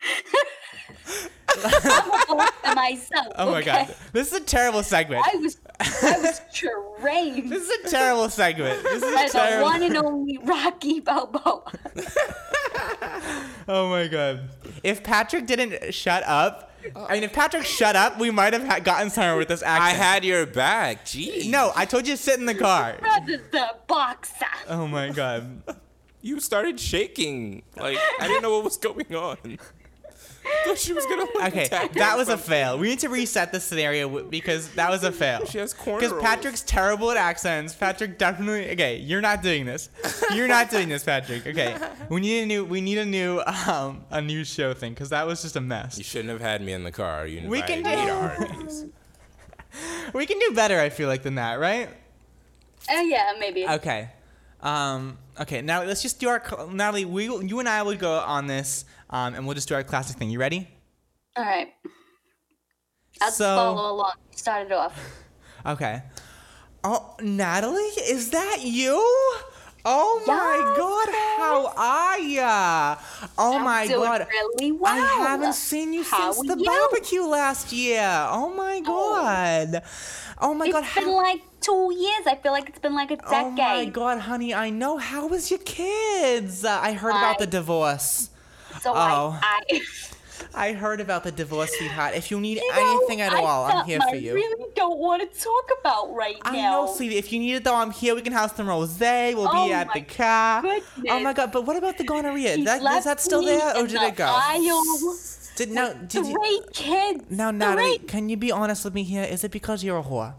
I'm a boxer myself. Oh my okay? god. This is a terrible segment. I was, I was trained This is a terrible segment. This is as a terrible. one and only Rocky Balboa. Oh my god. If Patrick didn't shut up, I mean, if Patrick shut up, we might have ha- gotten somewhere with this accent. I had your back. Gee. No, I told you to sit in the car. Brother's the boxer. Oh my god. You started shaking. Like I didn't know what was going on. She was gonna Okay, that was a fail. We need to reset the scenario w- because that was a fail. She has Because. Patrick's terrible at accents. Patrick definitely. Okay, you're not doing this. You're not doing this, Patrick. Okay, we need a new. We need a new. Um, a new show thing because that was just a mess. You shouldn't have had me in the car. You We can invited me to do- Arby's. We can do better. I feel like than that, right? Uh, yeah, maybe. Okay. Um, okay. Now let's just do our. Nataly, we, you and I will go on this, um, and we'll just do our classic thing. You ready? All right. I'll So- follow along. Start it off. Okay. Oh, Nataly, is that you? Oh my God, how are ya? Oh my doing God, really well. I haven't seen you How since the you? barbecue last year. Oh my God. Oh my God, It's been how? like two years. I feel like it's been like a decade. Oh my God, honey, I know. How was your kids? Uh, I heard about the divorce. So oh. I, I, I heard about the divorce, sweetheart. If you need You know, anything at all, I'm something here for you. I really don't want to talk about right I now. know, sweetie. If you need it though, I'm here. We can have some rosé. We'll Oh be at the car. Oh my goodness. god! But what about the gonorrhea? He That, is that still there, or did the it go? aisle Did no? with Did you? Three kids. Now, Nataly, Three. can you be honest with me here? Is it because you're a whore?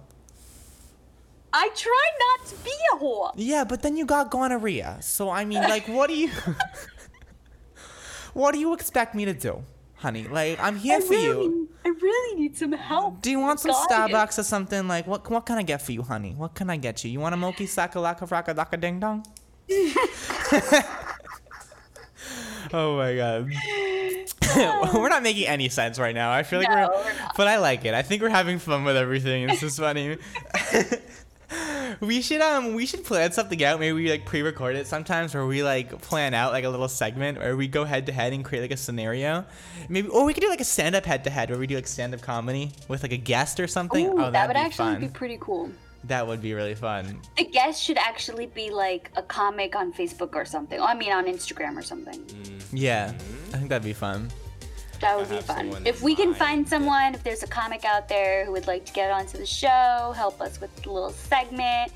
I try not to be a whore. Yeah, but then you got gonorrhea. So I mean, like, what do you? what do you expect me to do, honey? Like, I'm here I for you. I really need some help. Do you want some God. Starbucks or something? Like, what what can I get for you, honey? What can I get you? You want a mochi saka laka fraka laka ding dong? oh my god. we're not making any sense right now. I feel like No, we're, we're but I like it. I think we're having fun with everything. It's just funny. We should um we should plan something out. Maybe we like pre-record it sometimes, where we like plan out like a little segment, where we go head to head and create like a scenario. Maybe or we could do like a stand-up head-to-head, where we do like stand-up comedy with like a guest or something. Ooh, oh, that that'd be actually fun. be pretty cool. That would be really fun. The guest should actually be like a comic on Facebook or something. I mean, on Instagram or something. Yeah, I think that'd be fun. That would be fun. If we can find someone, if there's a comic out there who would like to get onto the show, help us with a little segment,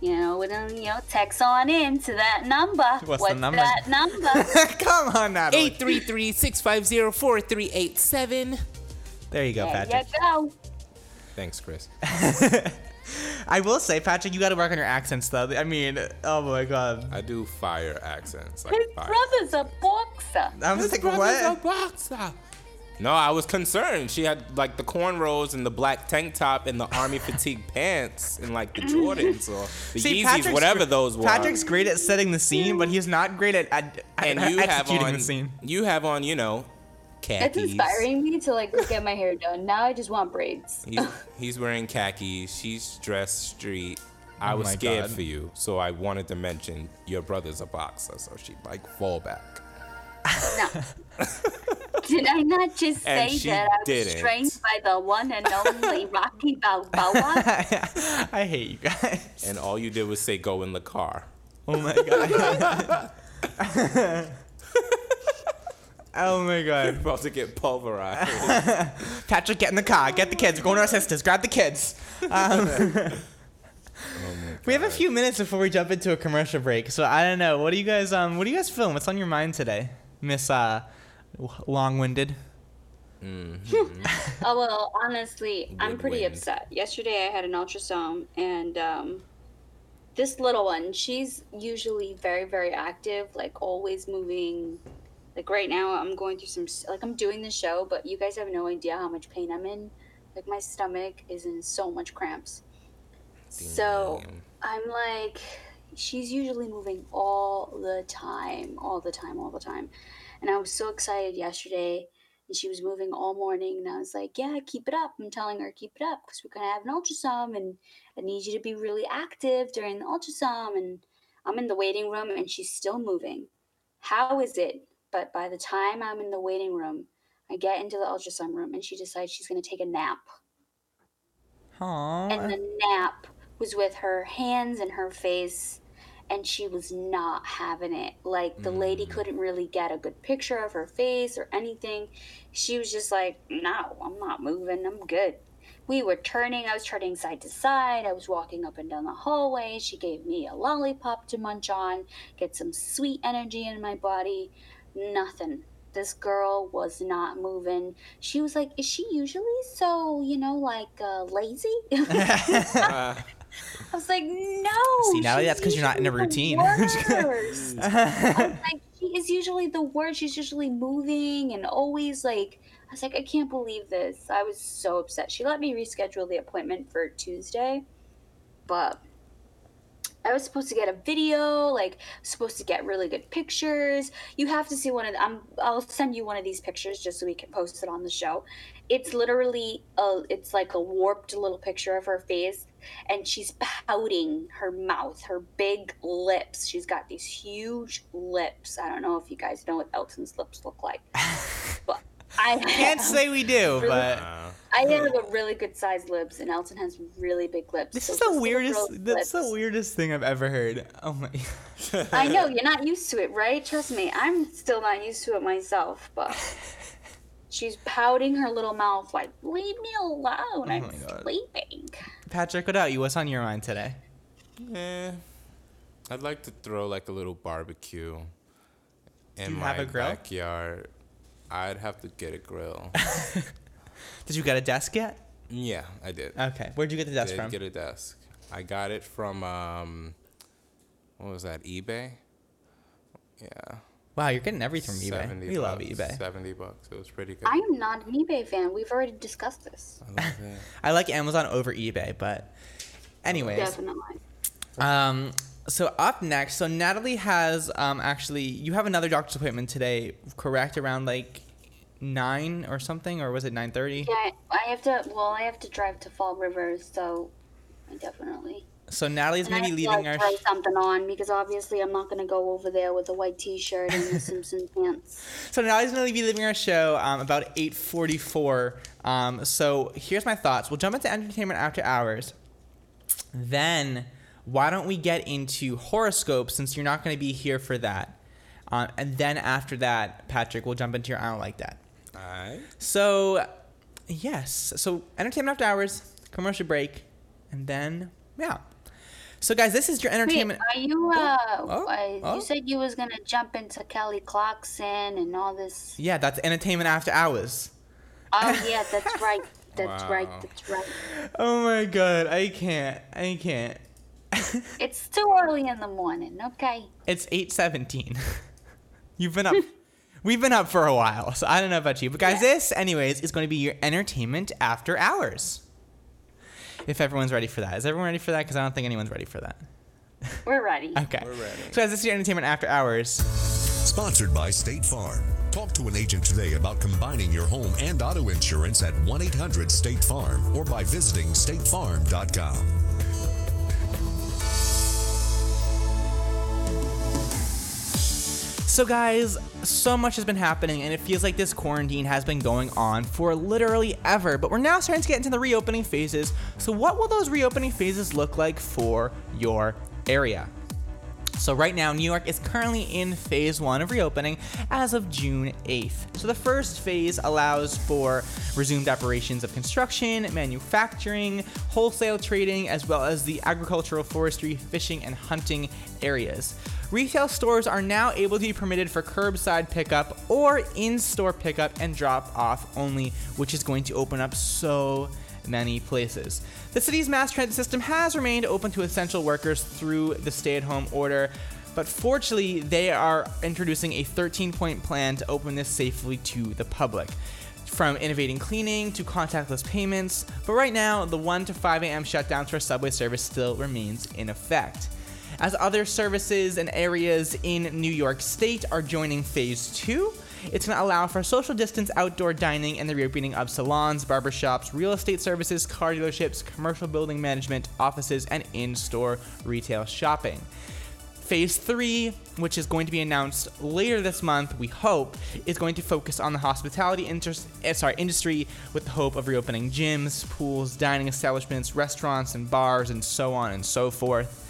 you know, with a, you know, text on in to that number. What's the number? that number? Come on, Nataly. 833-650-4387. There you go, there Patrick. you go. Thanks, Kris. I will say, Patrick, you got to work on your accents, though. I mean, oh my god. I do fire accents. Like His fire. brother's a boxer. I was like, brother's what? a boxer. No, I was concerned. She had like the cornrows and the black tank top and the army fatigue pants and like the Jordans or the See, Yeezys, Patrick's whatever those were. Patrick's great at setting the scene, but he's not great at, at, and at you have executing on the scene. you have on you know That's inspiring me to like get my hair done. Now I just want braids. He's, he's wearing khakis. She's dressed street. I Oh was my scared God. for you, so I wanted to mention your brother's a boxer, so she'd like fall back. No. Did I not just And say she that I was didn't. trained by the one and only Rocky Balboa? I hate you guys. And all you did was say go in the car. Oh my god. Oh my god. About to get pulverized. Patrick, get in the car. Get the kids. We're going to our sisters. Grab the kids. Um, we have a few minutes before we jump into a commercial break, so I don't know. What do you guys um? What do you guys film? What's on your mind today, Miss uh, long-winded? oh well, honestly, I'm pretty Woodwind. upset. Yesterday I had an ultrasound, and um, this little one, she's usually very, very active, like always moving. Like right now, I'm going through some like I'm doing the show, but you guys have no idea how much pain I'm in. Like my stomach is in so much cramps. So I'm like, she's usually moving all the time, all the time, all the time. And I was so excited yesterday, and she was moving all morning. And I was like, yeah, keep it up. I'm telling her, keep it up, because we're going to have an ultrasound, and I need you to be really active during the ultrasound. And I'm in the waiting room, and she's still moving. How is it? But by the time I'm in the waiting room, I get into the ultrasound room, and she decides she's going to take a nap. Aww. and the nap was with her hands in her face and she was not having it. Like the lady mm. couldn't really get a good picture of her face or anything. She was just like no i'm not moving. I'm good. We were turning i was turning side to side. I was walking up and down the hallway. She gave me a lollipop to munch on get some sweet energy in my body nothing this girl was not moving. She was like, "Is she usually so, you know, like uh, lazy?" I was like, "No." See, now that's because you're not in a routine. the. I was like, "She is usually the worst. She's usually moving and always like." I was like, "I can't believe this." I was so upset. She let me reschedule the appointment for Tuesday, but I was supposed to get a video, like supposed to get really good pictures. You have to see one of them. I'll send you one of these pictures just so we can post it on the show. It's literally a, it's like a warped little picture of her face, and she's pouting her mouth, her big lips. She's got these huge lips. I don't know if you guys know what Elton's lips look like, I Can't say we do, really- but I have a really good sized lips, and Elton has really big lips. this So is the weirdest. That's lips- the weirdest thing I've ever heard. Oh my. I know you're not used to it, right? Trust me, I'm still not used to it myself. But she's pouting her little mouth like, "Leave me alone! I'm Oh God. sleeping." Patrick, what about you? What's on your mind today? Eh, I'd like to throw like a little barbecue in my have a grill? backyard. I'd have to get a grill. Did you get a desk yet? yeah, I did. Okay, where'd you get the desk did from? Get a desk. I got it from um, what was that? eBay. Yeah. Wow, you're getting everything from eBay. 70 We love bucks, eBay. Seventy bucks. It was pretty good. I'm not an eBay fan. We've already discussed this. I love. I like Amazon over eBay, but anyways. Definitely. Um, so up next, so Natalie has um actually you have another doctor's appointment today, correct? Around like nine or something, or was it nine thirty? Yeah, I- I have to. Well, I have to drive to Fall River, so I definitely. So Nataly's And gonna be have to, leaving like, our. throw something on because obviously I'm not gonna go over there with a white T-shirt and the Simpson pants. So Nataly's gonna be leaving our show um, about eight forty four. Um, so here's my thoughts. We'll jump into entertainment after hours. Then why don't we get into horoscopes since you're not gonna be here for that? Um, and then after that, Patrick, we'll jump into your I don't like that. Alright. So, yes. So, entertainment after hours, commercial break, and then, yeah. So, guys, this is your entertainment. Wait, are you? Uh, Oh, uh, oh. you said you was gonna jump into Kelly Clarkson and all this. Yeah, that's entertainment after hours. Oh yeah, that's right. That's right. That's right. Oh my god, I can't. I can't. It's too early in the morning. Okay. It's 8:17. You've been up. We've been up for a while, so I don't know about you. But guys, this anyways is going to be your entertainment after hours. If everyone's ready for that. Is everyone ready for that? Cuz I don't think anyone's ready for that. We're ready. Okay. We're ready. So guys, this is your entertainment after hours. Sponsored by State Farm. Talk to an agent today about combining your home and auto insurance at 1 800 State Farm or by visiting statefarm.com. So, guys, so much has been happening, and it feels like this quarantine has been going on for literally ever. But we're now starting to get into the reopening phases. So, what will those reopening phases look like for your area? So, right now, New York is currently in phase one of reopening as of June 8th. So, the first phase allows for resumed operations of construction, manufacturing, wholesale trading, as well as the agricultural, forestry, fishing, and hunting areas. Retail stores are now able to be permitted for curbside pickup or in store pickup and drop off only, which is going to open up so many places. The city's mass transit system has remained open to essential workers through the stay at home order, but fortunately, they are introducing a 13 point plan to open this safely to the public. From innovating cleaning to contactless payments, but right now, the 1 to 5 a.m. shutdowns for subway service still remains in effect. As other services and areas in New York State are joining phase two, it's going to allow for social distance outdoor dining and the reopening of salons, barbershops, real estate services, car dealerships, commercial building management, offices, and in store retail shopping. Phase three, which is going to be announced later this month, we hope, is going to focus on the hospitality interest, eh, sorry, industry with the hope of reopening gyms, pools, dining establishments, restaurants, and bars, and so on and so forth,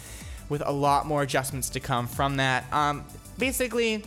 with a lot more adjustments to come from that. Um, basically,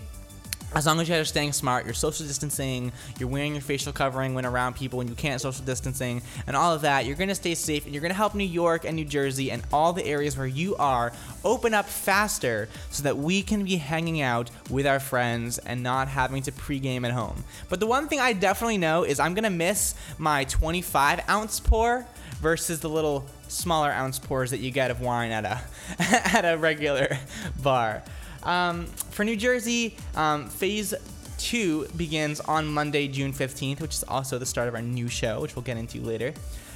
as long as you're staying smart, you're social distancing, you're wearing your facial covering when around people when you can't social distancing, and all of that, you're gonna stay safe and you're gonna help New York and New Jersey and all the areas where you are open up faster so that we can be hanging out with our friends and not having to pregame at home. But the one thing I definitely know is I'm gonna miss my 25 ounce pour versus the little smaller ounce pours that you get of wine at a at a regular bar. Um, for New Jersey, um, phase two begins on Monday, June 15th, which is also the start of our new show, which we'll get into later,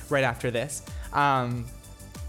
right after this. Um,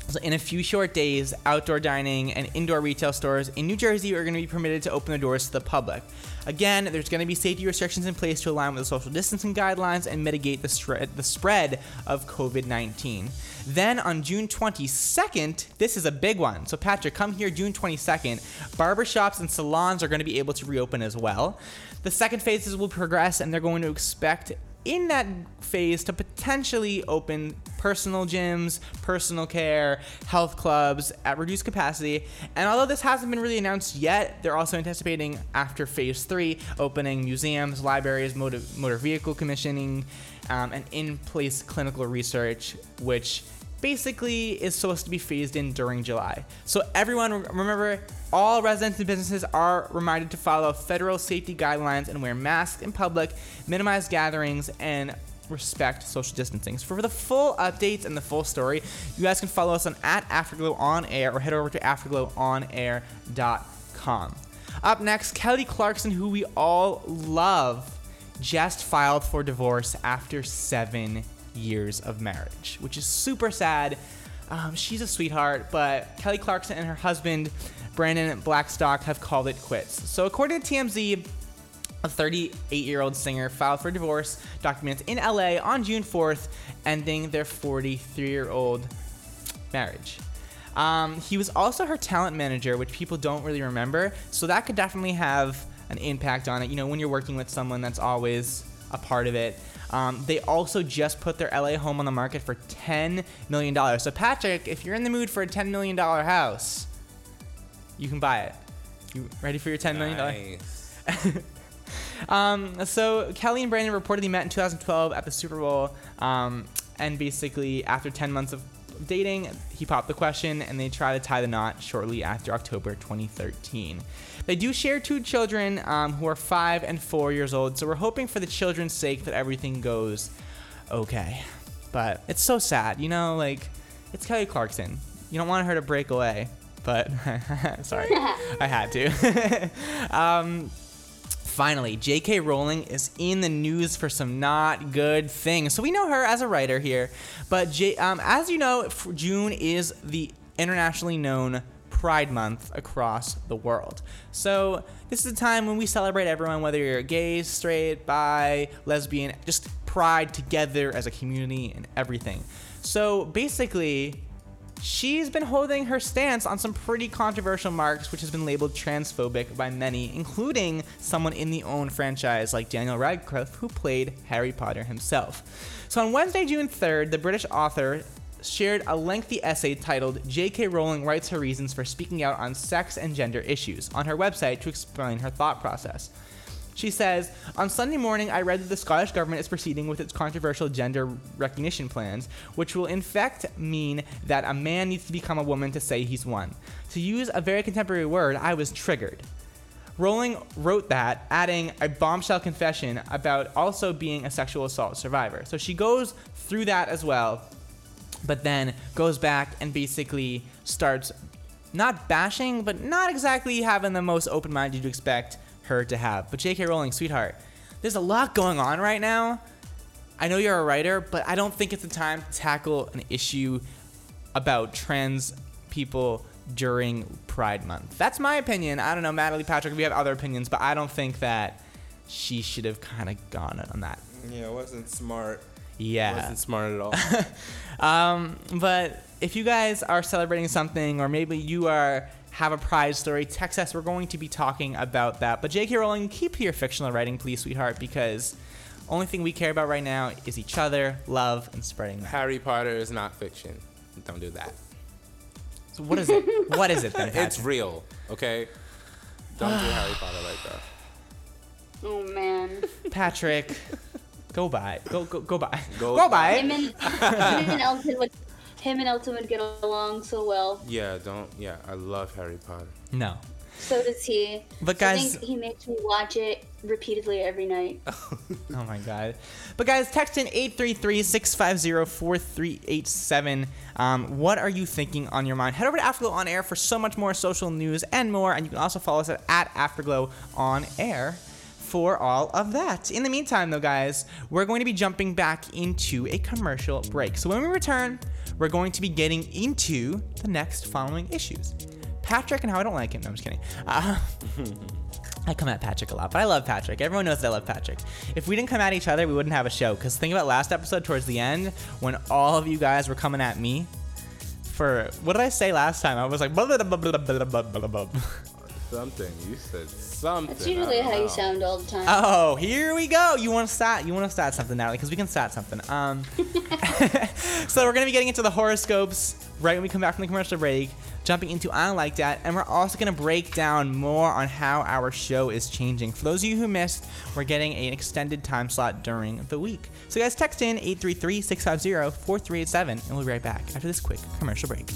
so in a few short days, outdoor dining and indoor retail stores in New Jersey are going to be permitted to open their doors to the public. Again, there's going to be safety restrictions in place to align with the social distancing guidelines and mitigate the, the spread of COVID 19. Then on June 22nd, this is a big one. So, Patrick, come here June 22nd. Barbershops and salons are going to be able to reopen as well. The second phases will progress, and they're going to expect in that phase to potentially open personal gyms, personal care, health clubs at reduced capacity. And although this hasn't been really announced yet, they're also anticipating after phase three opening museums, libraries, motor, motor vehicle commissioning, um, and in place clinical research, which basically is supposed to be phased in during July. So everyone remember all residents and businesses are reminded to follow federal safety guidelines and wear masks in public, minimize gatherings and respect social distancing. So for the full updates and the full story, you guys can follow us on at Afterglow on air or head over to afterglowonair.com. Up next, Kelly Clarkson, who we all love, just filed for divorce after seven years of marriage, which is super sad. Um, she's a sweetheart, but Kelly Clarkson and her husband, Brandon Blackstock, have called it quits. So, according to TMZ, a 38 year old singer filed for divorce documents in LA on June 4th, ending their 43 year old marriage. Um, he was also her talent manager, which people don't really remember, so that could definitely have an impact on it. You know, when you're working with someone that's always a part of it. Um, they also just put their LA home on the market for $10 million. So, Patrick, if you're in the mood for a $10 million house, you can buy it. You ready for your $10 million? Um, so, Kelly and Brandon reportedly met in 2012 at the Super Bowl. Um, and basically, after 10 months of dating, he popped the question and they try to tie the knot shortly after October 2013. They do share two children um, who are five and four years old, so we're hoping for the children's sake that everything goes okay. But it's so sad, you know, like, it's Kelly Clarkson. You don't want her to break away, but sorry, I had to. um, Finally, J.K. Rowling is in the news for some not good things. So we know her as a writer here, but J- um, as you know, June is the internationally known Pride Month across the world. So this is a time when we celebrate everyone, whether you're gay, straight, bi, lesbian, just pride together as a community and everything. So basically, she's been holding her stance on some pretty controversial marks, which has been labeled transphobic by many, including someone in the own franchise like Daniel Radcliffe, who played Harry Potter himself. So on Wednesday, June 3rd, the British author shared a lengthy essay titled J.K. Rowling Writes Her Reasons for Speaking Out on Sex and Gender Issues on her website to explain her thought process. She says, On Sunday morning, I read that the Scottish government is proceeding with its controversial gender recognition plans, which will in fact mean that a man needs to become a woman to say he's one. To use a very contemporary word, I was triggered. Rowling wrote that, adding a bombshell confession about also being a sexual assault survivor. So she goes through that as well, but then goes back and basically starts not bashing, but not exactly having the most open mind you'd expect her to have. But J.K. Rowling, sweetheart, there's a lot going on right now. I know you're a writer, but I don't think it's the time to tackle an issue about trans people during Pride Month. That's my opinion. I don't know, Nataly Patrick, we have other opinions, but I don't think that she should have kind of gone on that. Yeah, it wasn't smart. Yeah. It wasn't smart at all. um, but if you guys are celebrating something, or maybe you are have a pride story, text us. We're going to be talking about that. But J.K. Rowling, keep your fictional writing, please, sweetheart, because only thing we care about right now is each other, love, and spreading that. Harry Potter is not fiction. Don't do that. So what is it? what is it then? It's real, okay? Don't do Harry Potter like that. Oh man. Patrick, go by. Go go go by. Go Go by. Him and, him and Elton would him and Elton would get along so well. Yeah, don't. Yeah, I love Harry Potter. No. So does he. But I guys- think he makes me watch it repeatedly every night. Oh my god. But guys, text in 833-650-4387. Um, what are you thinking on your mind? Head over to Afterglow on air for so much more social news and more. And you can also follow us at, at Afterglow on air for all of that. In the meantime, though, guys, we're going to be jumping back into a commercial break. So when we return, we're going to be getting into the next following issues. Patrick and how I don't like him. No, I'm just kidding. Uh, I come at Patrick a lot, but I love Patrick. Everyone knows that I love Patrick. If we didn't come at each other, we wouldn't have a show. Because think about last episode towards the end when all of you guys were coming at me for what did I say last time? I was like blah blah blah Something. You said something. That's usually I don't how you sound all the time. Oh, here we go. You want to start? You want to start something, Nataly? Because we can start something. Um, so we're gonna be getting into the horoscopes right when we come back from the commercial break, jumping into I like that, and we're also gonna break down more on how our show is changing. For those of you who missed, we're getting an extended time slot during the week. So guys, text in 833-650-4387, and we'll be right back after this quick commercial break.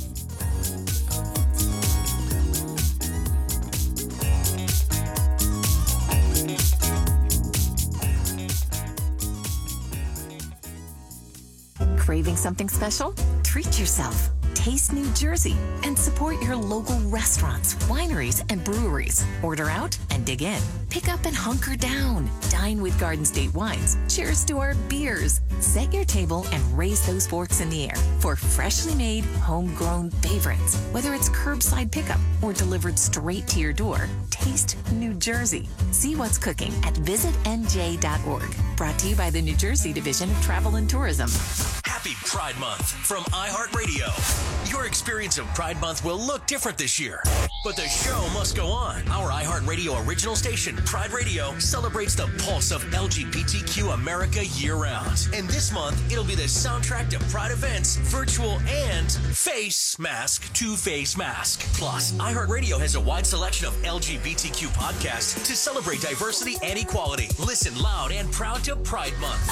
Craving something special? Treat yourself. Taste New Jersey and support your local restaurants, wineries, and breweries. Order out and dig in. Pick up and hunker down. Dine with Garden State Wines. Cheers to our beers. Set your table and raise those forks in the air for freshly made, homegrown favorites. Whether it's curbside pickup or delivered straight to your door, taste New Jersey. See what's cooking at visitnj.org. Brought to you by the New Jersey Division of Travel and Tourism. Happy Pride Month from iHeartRadio. Your experience of Pride Month will look different this year, but the show must go on. Our iHeartRadio original station, Pride Radio, celebrates the pulse of LGBTQ America year round. And this month, it'll be the soundtrack to Pride events, virtual and face mask to face mask. Plus, iHeartRadio has a wide selection of LGBTQ podcasts to celebrate diversity and equality. Listen loud and proud to Pride Month.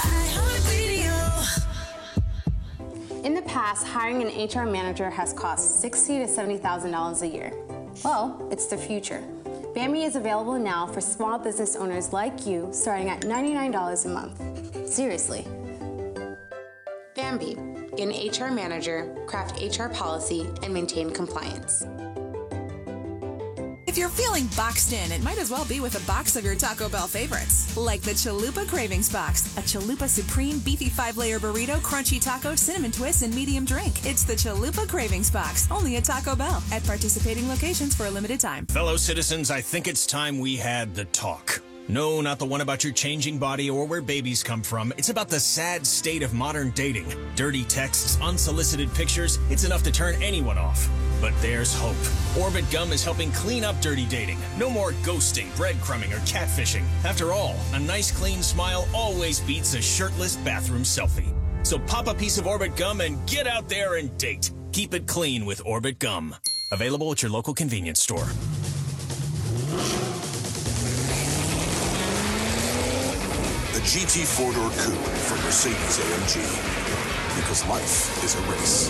In the past, hiring an HR manager has cost sixty to seventy thousand dollars a year. Well, it's the future. Bambi is available now for small business owners like you, starting at ninety-nine dollars a month. Seriously. Bambi, an HR manager, craft HR policy, and maintain compliance. If you're feeling boxed in, it might as well be with a box of your Taco Bell favorites, like the Chalupa Cravings Box, a Chalupa Supreme Beefy Five Layer Burrito, Crunchy Taco, Cinnamon Twist, and Medium Drink. It's the Chalupa Cravings Box, only at Taco Bell, at participating locations for a limited time. Fellow citizens, I think it's time we had the talk. No, not the one about your changing body or where babies come from. It's about the sad state of modern dating. Dirty texts, unsolicited pictures, it's enough to turn anyone off. But there's hope. Orbit Gum is helping clean up dirty dating. No more ghosting, breadcrumbing, or catfishing. After all, a nice clean smile always beats a shirtless bathroom selfie. So pop a piece of Orbit Gum and get out there and date. Keep it clean with Orbit Gum. Available at your local convenience store. GT four-door coupe from Mercedes AMG. Because life is a race.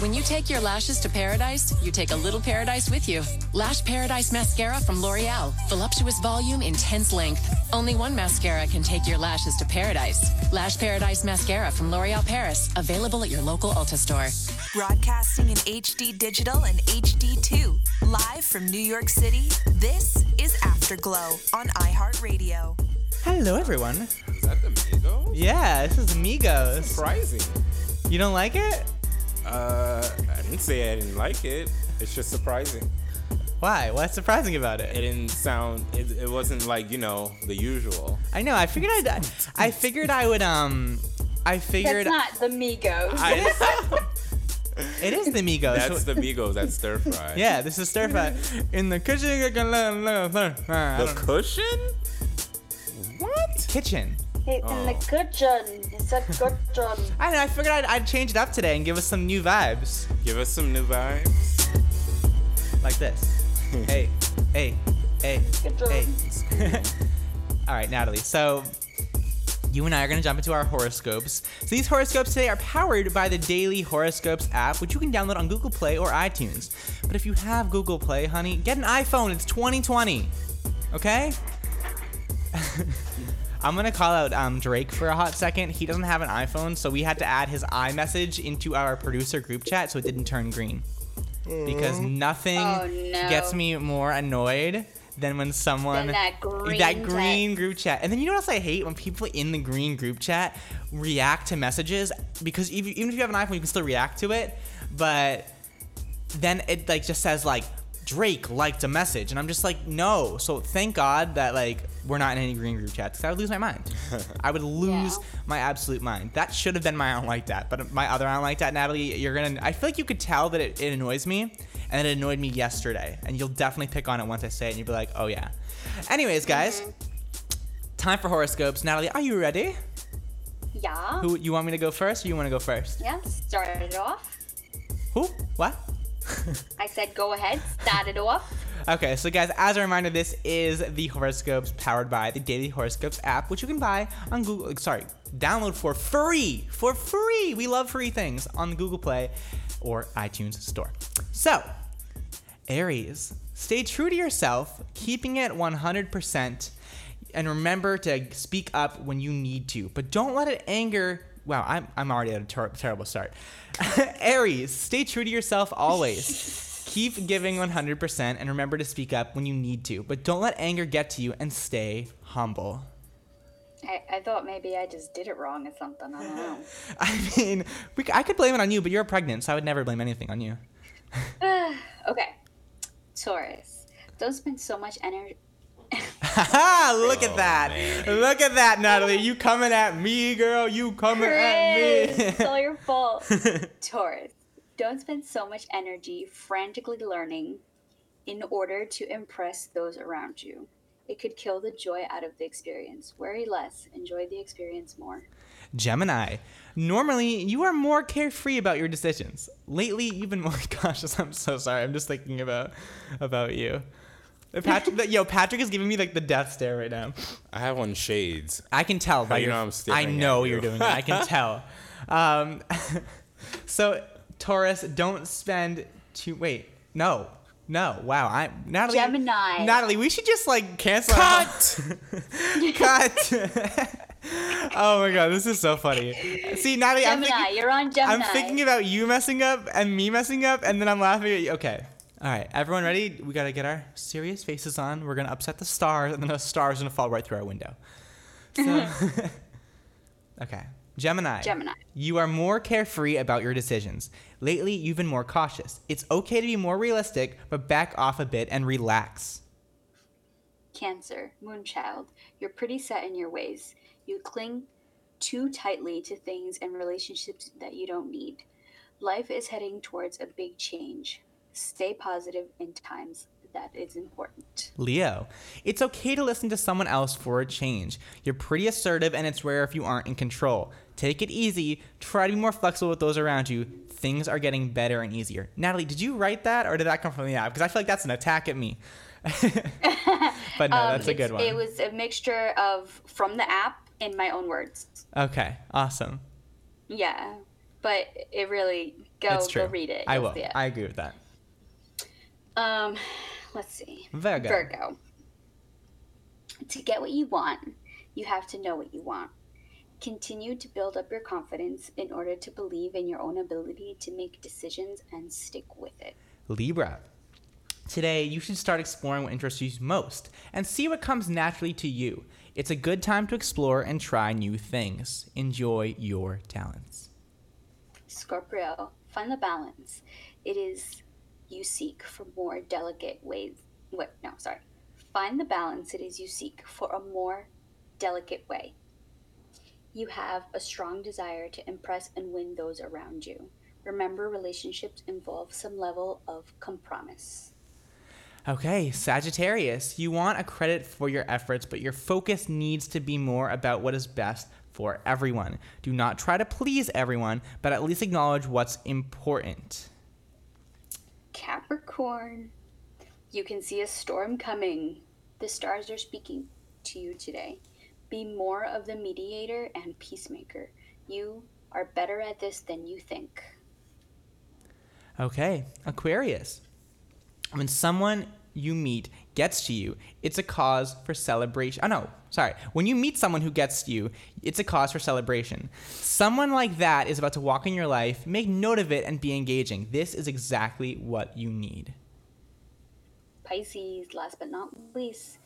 When you take your lashes to paradise, you take a little paradise with you. Lash Paradise Mascara from L'Oreal. Voluptuous volume, intense length. Only one mascara can take your lashes to paradise. Lash Paradise Mascara from L'Oreal Paris. Available at your local Ulta store. Broadcasting in HD digital and HD2. Live from New York City, this is Afterglow on iHeartRadio. Hello, everyone. Is that the Migos? Yeah, this is Migos. Surprising. You don't like it? Uh, I didn't say I didn't like it. It's just surprising. Why? What's surprising about it? It didn't sound. It, it wasn't like you know the usual. I know. I figured I'd. I figured I would. Um. I figured. That's not the Migos. I, It is the Migos. that's the Migos. That's stir fry. Yeah, this is stir fry. In the kitchen. I The don't know. cushion. What? Kitchen. Hey, in the oh. kitchen. It's a kitchen. I know. I figured I'd, I'd change it up today and give us some new vibes. Give us some new vibes. Like this. hey, hey, Hey. Good job. Hey. All right, Nataly. So you and I are going to jump into our horoscopes. So these horoscopes today are powered by the Daily Horoscopes app, which you can download on Google Play or iTunes. But if you have Google Play, honey, get an iPhone. It's 2020. Okay? I'm gonna call out um, Drake for a hot second. He doesn't have an iPhone, so we had to add his iMessage into our producer group chat so it didn't turn green. Because nothing Oh, no. gets me more annoyed than when someone Than that green that green group chat. And then you know what else I hate when people in the green group chat react to messages because even if you have an iPhone, you can still react to it, but then it like just says like Drake liked a message, and I'm just like no. So thank God that like we're not in any green group chats because I would lose my mind. I would lose my absolute mind. That should have been my I don't like that, but my other I don't like that, Nataly. You're gonna. I feel like you could tell that it, it annoys me, and it annoyed me yesterday, and you'll definitely pick on it once I say it, and you'll be like, oh yeah. Anyways, guys, mm-hmm. time for horoscopes. Nataly, are you ready? Yeah. Who you want me to go first, or you want to go first? Yeah, start it off. Who? What? I said go ahead, start it off. Okay, so guys, as a reminder, this is the horoscopes powered by the Daily Horoscopes app, which you can buy on Google. Sorry, download for free. For free. We love free things on the Google Play or iTunes Store. So, Aries, stay true to yourself, keeping it 100%, and remember to speak up when you need to, but don't let it anger. Wow, I'm, I'm already at a ter- terrible start. Aries, stay true to yourself always. Keep giving 100% and remember to speak up when you need to, but don't let anger get to you and stay humble. I, I thought maybe I just did it wrong or something. I don't know. I mean, we, c- I could blame it on you, but you're pregnant, so I would never blame anything on you. okay. Taurus. Don't spend so much energy. Haha, look at oh, that. Look at that, Nataly. You coming at me, girl. You coming at me. it's all your fault. Taurus. Don't spend so much energy frantically learning in order to impress those around you. It could kill the joy out of the experience. Worry less, enjoy the experience more. Gemini. Normally, you are more carefree about your decisions. Lately, you've been more cautious. I'm so sorry. I'm just thinking about about you. Patrick, yo, Patrick is giving me like the death stare right now. I have on shades. I can tell by you your. know I'm I staring know at you're you. doing it. I can tell. Um, so Taurus, don't spend too. Wait, no, no. Wow, I Nataly. Gemini. Nataly, we should just like cancel. Cut. Cut. oh my god, this is so funny. See, Nataly, I'm thinking, you're on Gemini. I'm thinking about you messing up and me messing up, and then I'm laughing at you. Okay. All right, everyone ready? We gotta get our serious faces on. We're gonna upset the stars, and then the stars are gonna fall right through our window. So, okay. Gemini. Gemini. You are more carefree about your decisions. Lately, you've been more cautious. It's okay to be more realistic, but back off a bit and relax. Cancer, Moonchild, you're pretty set in your ways. You cling too tightly to things and relationships that you don't need. Life is heading towards a big change. Stay positive in times that is important. Leo, it's okay to listen to someone else for a change. You're pretty assertive, and it's rare if you aren't in control. Take it easy. Try to be more flexible with those around you. Things are getting better and easier. Nataly, did you write that, or did that come from the app? Because I feel like that's an attack at me. but no, Um, that's a good one. It was a mixture of from the app in my own words. okay, awesome. Yeah, but it really go go read it. I it. I agree with that. Um, let's see. Virgo. Virgo. To get what you want, you have to know what you want. Continue to build up your confidence in order to believe in your own ability to make decisions and stick with it. Libra. Today, you should start exploring what interests you most and see what comes naturally to you. It's a good time to explore and try new things. Enjoy your talents. Scorpio, find the balance. It is you seek for more delicate ways. Wait, no, sorry. Find the balance it is you seek for a more delicate way. You have a strong desire to impress and win those around you. Remember, relationships involve some level of compromise. Okay, Sagittarius, you want a credit for your efforts, but your focus needs to be more about what is best for everyone. Do not try to please everyone, but at least acknowledge what's important. Capricorn, you can see a storm coming, The stars are speaking to you today. Be more of the mediator and peacemaker. You are better at this than you think. Okay, Aquarius. When someone you meet gets to you, it's a cause for celebration. Oh no, sorry. When you meet someone who gets to you, it's a cause for celebration. Someone like that is about to walk in your life. Make note of it and be engaging. This is exactly what you need. Pisces, last but not least,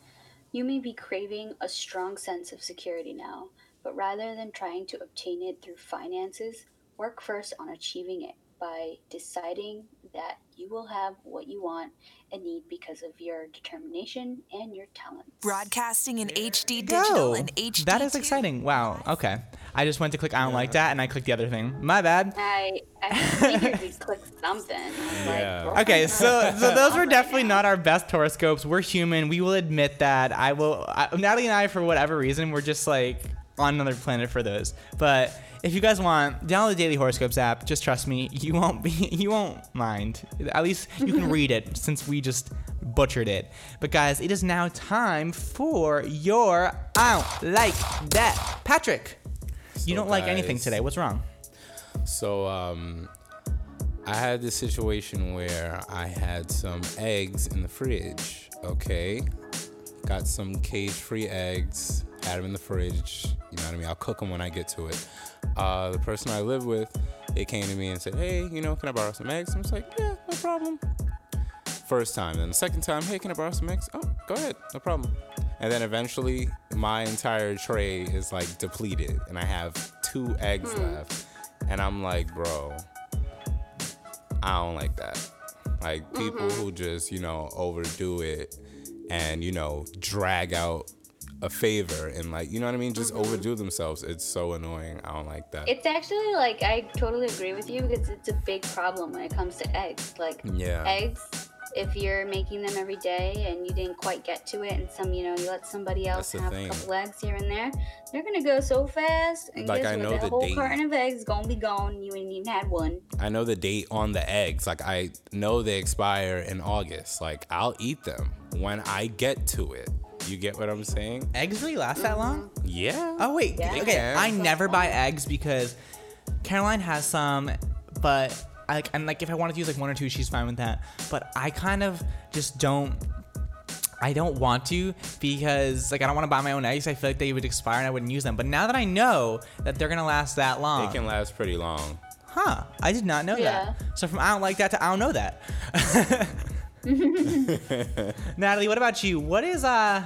you may be craving a strong sense of security now, but rather than trying to obtain it through finances, work first on achieving it by deciding that you will have what you want and need because of your determination and your talent. Broadcasting in HD digital Go. and HD. That is exciting. Wow. Okay. I just went to click I don't like that and I clicked the other thing. My bad. I I figured you clicked something. I was like, Yeah. Okay, so so those were definitely not our best horoscopes. We're human. We will admit that. I will. I, Nataly and I, for whatever reason, we're just like on another planet for those. But if you guys want, download the Daily Horoscopes app. Just trust me, you won't be, you won't mind. At least you can read it since we just butchered it. But guys, it is now time for your I don't like that. Patrick, you don't like anything today. What's wrong? So um, I had this situation where I had some eggs in the fridge. Okay, got some cage-free eggs. Had them in the fridge. You know what I mean? I'll cook them when I get to it. Uh, the person I live with, they came to me and said, "Hey, you know, can I borrow some eggs?" I'm just like, "Yeah, no problem." First time, then the second time, "Hey, can I borrow some eggs?" Oh, go ahead, no problem. And then eventually, my entire tray is like depleted, and I have two eggs Hmm. left. And I'm like, bro, I don't like that. Like people Mm-hmm. who just, you know, overdo it and, you know, drag out a favor and like, you know what I mean? Just mm-hmm. overdo themselves. It's so annoying. I don't like that. It's actually like I totally agree with you because it's a big problem when it comes to eggs. Like Yeah. eggs, if you're making them every day and you didn't quite get to it, and some you know you let somebody else have thing. a couple eggs here and there, they're gonna go so fast. And Like, guess I what? know that the whole date. carton of eggs gonna be gone. You ain't even had one. I know the date on the eggs. Like I know they expire in August. Like I'll eat them when I get to it. You get what I'm saying? Eggs really last that long? Yeah. Oh wait, Yeah. okay. Yeah. I never buy eggs because Caroline has some, but I like and like if I wanted to use like one or two, she's fine with that. But I kind of just don't. I don't want to because like I don't want to buy my own eggs. I feel like they would expire and I wouldn't use them. But now that I know that they're gonna last that long, They can last pretty long. huh? I did not know Yeah. that. So from I don't like that to I don't know that. Nataly, what about you? What is uh,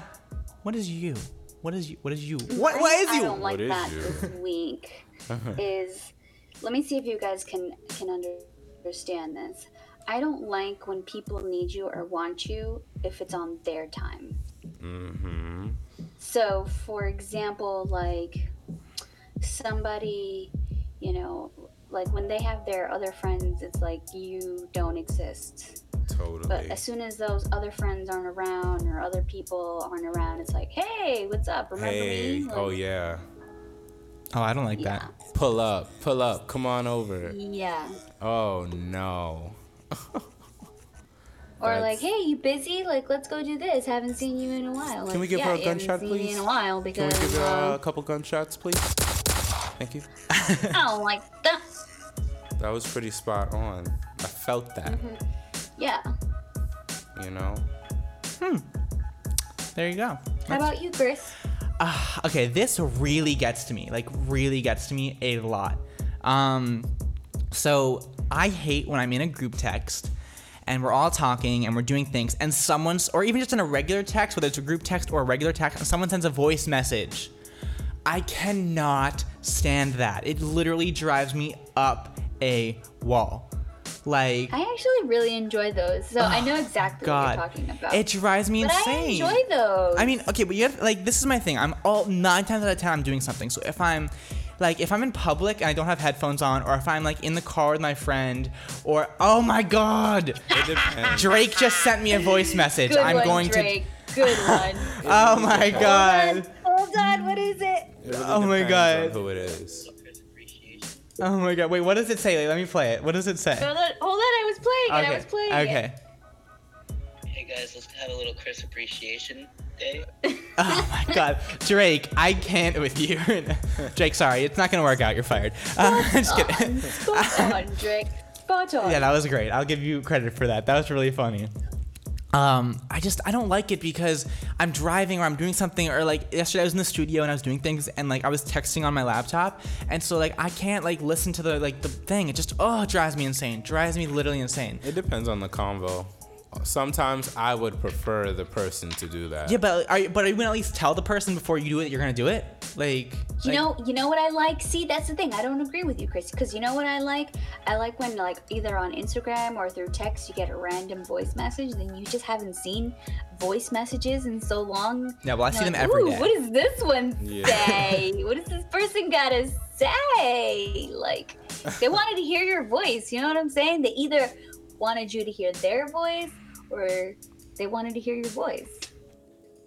what is you? What is you? What is you? What what is you? I you? don't like What is that you? this week. is let me see if you guys can can understand this. I don't like when people need you or want you if it's on their time. Mm-hmm. So, for example, like somebody, you know, like when they have their other friends, it's like you don't exist. Totally. But as soon as those other friends aren't around or other people aren't around, it's like, hey, what's up? Remember hey. me? Like, Oh yeah. Oh, I don't like that. Pull up. Pull up. Come on over. Yeah. Oh no. Or That's- like, hey, you busy? Like, let's go do this. Haven't seen you in a while. Like, Can we give yeah, her a you haven't gunshot, seen me please? in a while Can we give her uh, a couple gunshots, please? Thank you. I don't like that. That was pretty spot on. I felt that. Yeah. You know. Hmm. There you go. How about you, Kris? Ah, okay, this really gets to me. Like really gets to me a lot. Um so I hate when I'm in a group text and we're all talking and we're doing things and someone's or even just in a regular text, whether it's a group text or a regular text, and someone sends a voice message. I cannot stand that. It literally drives me up a wall. Like I actually really enjoy those, so I know oh, exactly God, what you're talking about. it drives me but insane. I enjoy those. I mean, okay, but you have like this is my thing. I'm all nine times out of ten I'm doing something. So if I'm like if I'm in public and I don't have headphones on, or if I'm like in the car with my friend, or oh my god, Drake just sent me a voice message. Good I'm one, going Drake. Good one. to. Oh my god. Hold on, what is it? It really Oh my God. on Who it is? Oh my god. Wait, what does it say? Like, let me play it. What does it say? Hold on, hold on. I was playing it. I Okay. was playing it. Okay. Hey guys, let's have a little Kris appreciation. day. Oh my God, Drake, I can't with you. Drake, sorry, it's not gonna work out. You're fired. Uh, just kidding. Spot on, Drake. Spot on. Yeah, that was great. I'll give you credit for that. That was really funny. Um, I just I don't like it because I'm driving or I'm doing something or like yesterday I was in the studio and I was doing things and like I was texting on my laptop and so like I can't like listen to the like the thing. It just oh it drives me insane. Drives me literally insane. It depends on the convo. Sometimes I would prefer the person to do that. Yeah, but are you, but are you gonna at least tell the person before you do it you're gonna do it? Like You like- know, you know what I like. See, that's the thing. I don't agree with you, Kris. Because you know what I like. I like when like either on Instagram or through text you get a random voice message, then you just haven't seen voice messages in so long. Yeah, well, I You're see them like, every "Ooh, day." What does this one Yeah. say? what does this person gotta say? Like, they wanted to hear your voice. You know what I'm saying? They either wanted you to hear their voice or they wanted to hear your voice.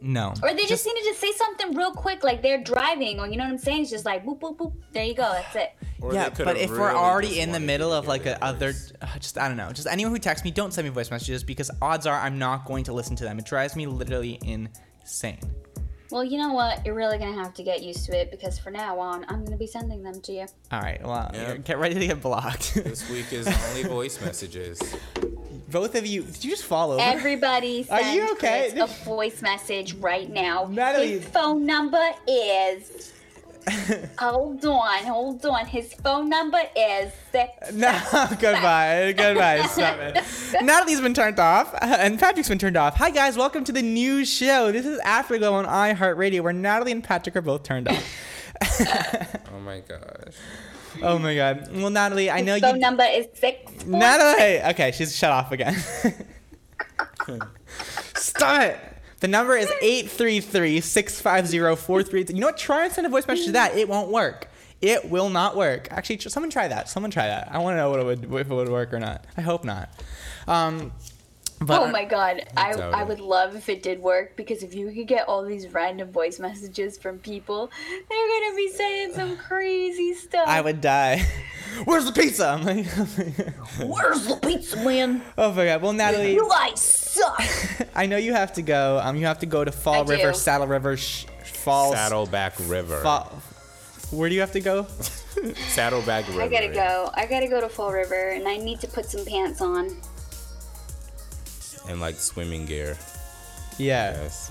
No. Or they just, needed to say something real quick, like they're driving, or you know what I'm saying? It's just like boop boop boop. There you go. That's it. yeah, but if we're already in the middle of like a other, uh, just I don't know, just anyone who texts me, don't send me voice messages because odds are I'm not going to listen to them. It drives me literally insane. Well, you know what? You're really gonna have to get used to it because from now on, I'm gonna be sending them to you. All right, well, Yeah. get ready to get blocked. This week is only voice messages. Both of you, did you just follow? over? Everybody Are you okay? Kris a voice message right now. Nataly- His phone number is. hold on, hold on. His phone number is six. No, goodbye, goodbye. Stop it. Nataly's been turned off, and Patrick's been turned off. Hi guys, welcome to the new show. This is Afterglow on iHeartRadio, where Nataly and Patrick are both turned off. Oh my gosh. oh my god. Well, Nataly, I know His phone you. number is six. Nataly, okay, she's shut off again. Stop it. The number is 833-650-433. You know what? Try and send a voice message to that. It won't work. It will not work. Actually, tr- someone try that. Someone try that. I want to know what it would if it would work or not. I hope not. Um, but oh my god, I, I would love if it did work because if you could get all these random voice messages from people, they're gonna be saying some crazy stuff. I would die. Where's the pizza? I'm like, Where's the pizza man? oh my god. Well, Nataly, You guys suck. I know you have to go. Um, you have to go to Fall I do. River, Saddle River, sh- Falls. Saddleback River. Fall. Where do you have to go? Saddleback River. I gotta go. I gotta go to Fall River and I need to put some pants on. And like swimming gear. Yeah. Yes.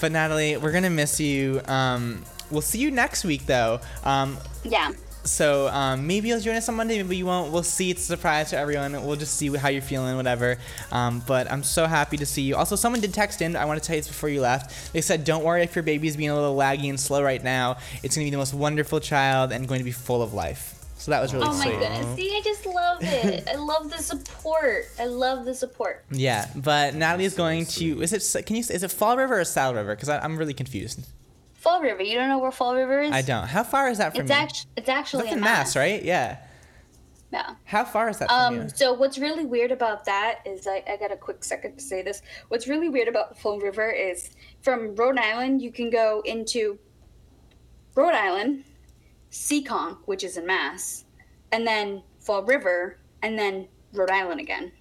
But Nataly, we're gonna miss you. Um, we'll see you next week though. Um, Yeah. So um, maybe you'll join us on Monday, maybe you won't. We'll see. It's a surprise to everyone. We'll just see how you're feeling, whatever. Um, but I'm so happy to see you. Also, someone did text in. I want to tell you this before you left. They said, "Don't worry if your baby's being a little laggy and slow right now. It's gonna be the most wonderful child and going to be full of life." So that was really sweet. oh my goodness. See, I just love it. I love the support. I love the support. Yeah, but Nataly is going to. Is it? Can you? Is it Fall River or Saddle River? Because I'm really confused. Fall River. You don't know where Fall River is? I don't. How far is that from It's you? actually it's actually That's in in Mass, right? Yeah. Yeah. How far is that from Um, you? so what's really weird about that is I, I got a quick second to say this. What's really weird about Fall River is from Rhode Island you can go into Rhode Island, Seekonk, which is in Mass, and then Fall River, and then Rhode Island again.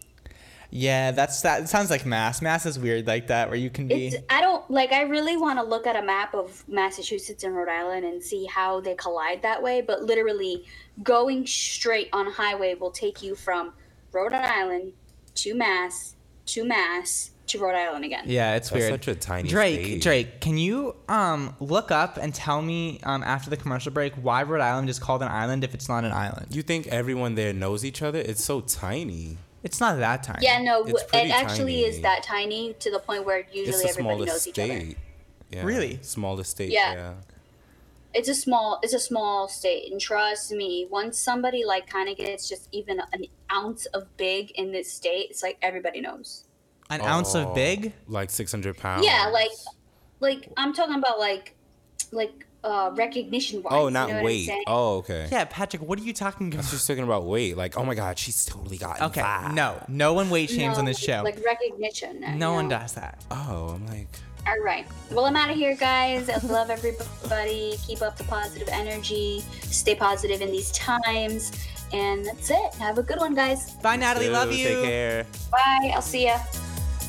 Yeah, that's that. It sounds like Mass. Mass is weird like that, where you can be. It's I don't like I really want to look at a map of Massachusetts and Rhode Island and see how they collide that way, but literally going straight on highway will take you from Rhode Island to Mass to Mass to Rhode Island again. yeah, it's That's weird. such a tiny Drake, state. Drake, can you um look up and tell me um after the commercial break why Rhode Island is called an island if it's not an island? You think everyone there knows each other? It's so tiny. It's not that tiny. Yeah, no, it actually tiny. is that tiny to the point where It's usually the everybody smallest knows each other. state. Yeah. Really? Smallest state. Yeah. Yeah. It's a small it's a small state and trust me, once somebody like kind of gets just even an ounce of big in this state, it's like everybody knows. An ounce of Oh, big? Like 600 pounds. Yeah, like, like I'm talking about like, like uh recognition wise. Oh, you not know weight. Oh, okay. Yeah, Patrick, what are you talking I about? was just talking about weight. Like, oh my God, she's totally got Okay, that. no, no one weight shames on this show. Like recognition. no you one does that. Oh, I'm like, All right. Well, I'm out of here, guys. I love everybody. Keep up the positive energy. Stay positive in these times. And that's it. Have a good one, guys. Bye, Nataly. Love you. Take care. Bye. I'll see ya.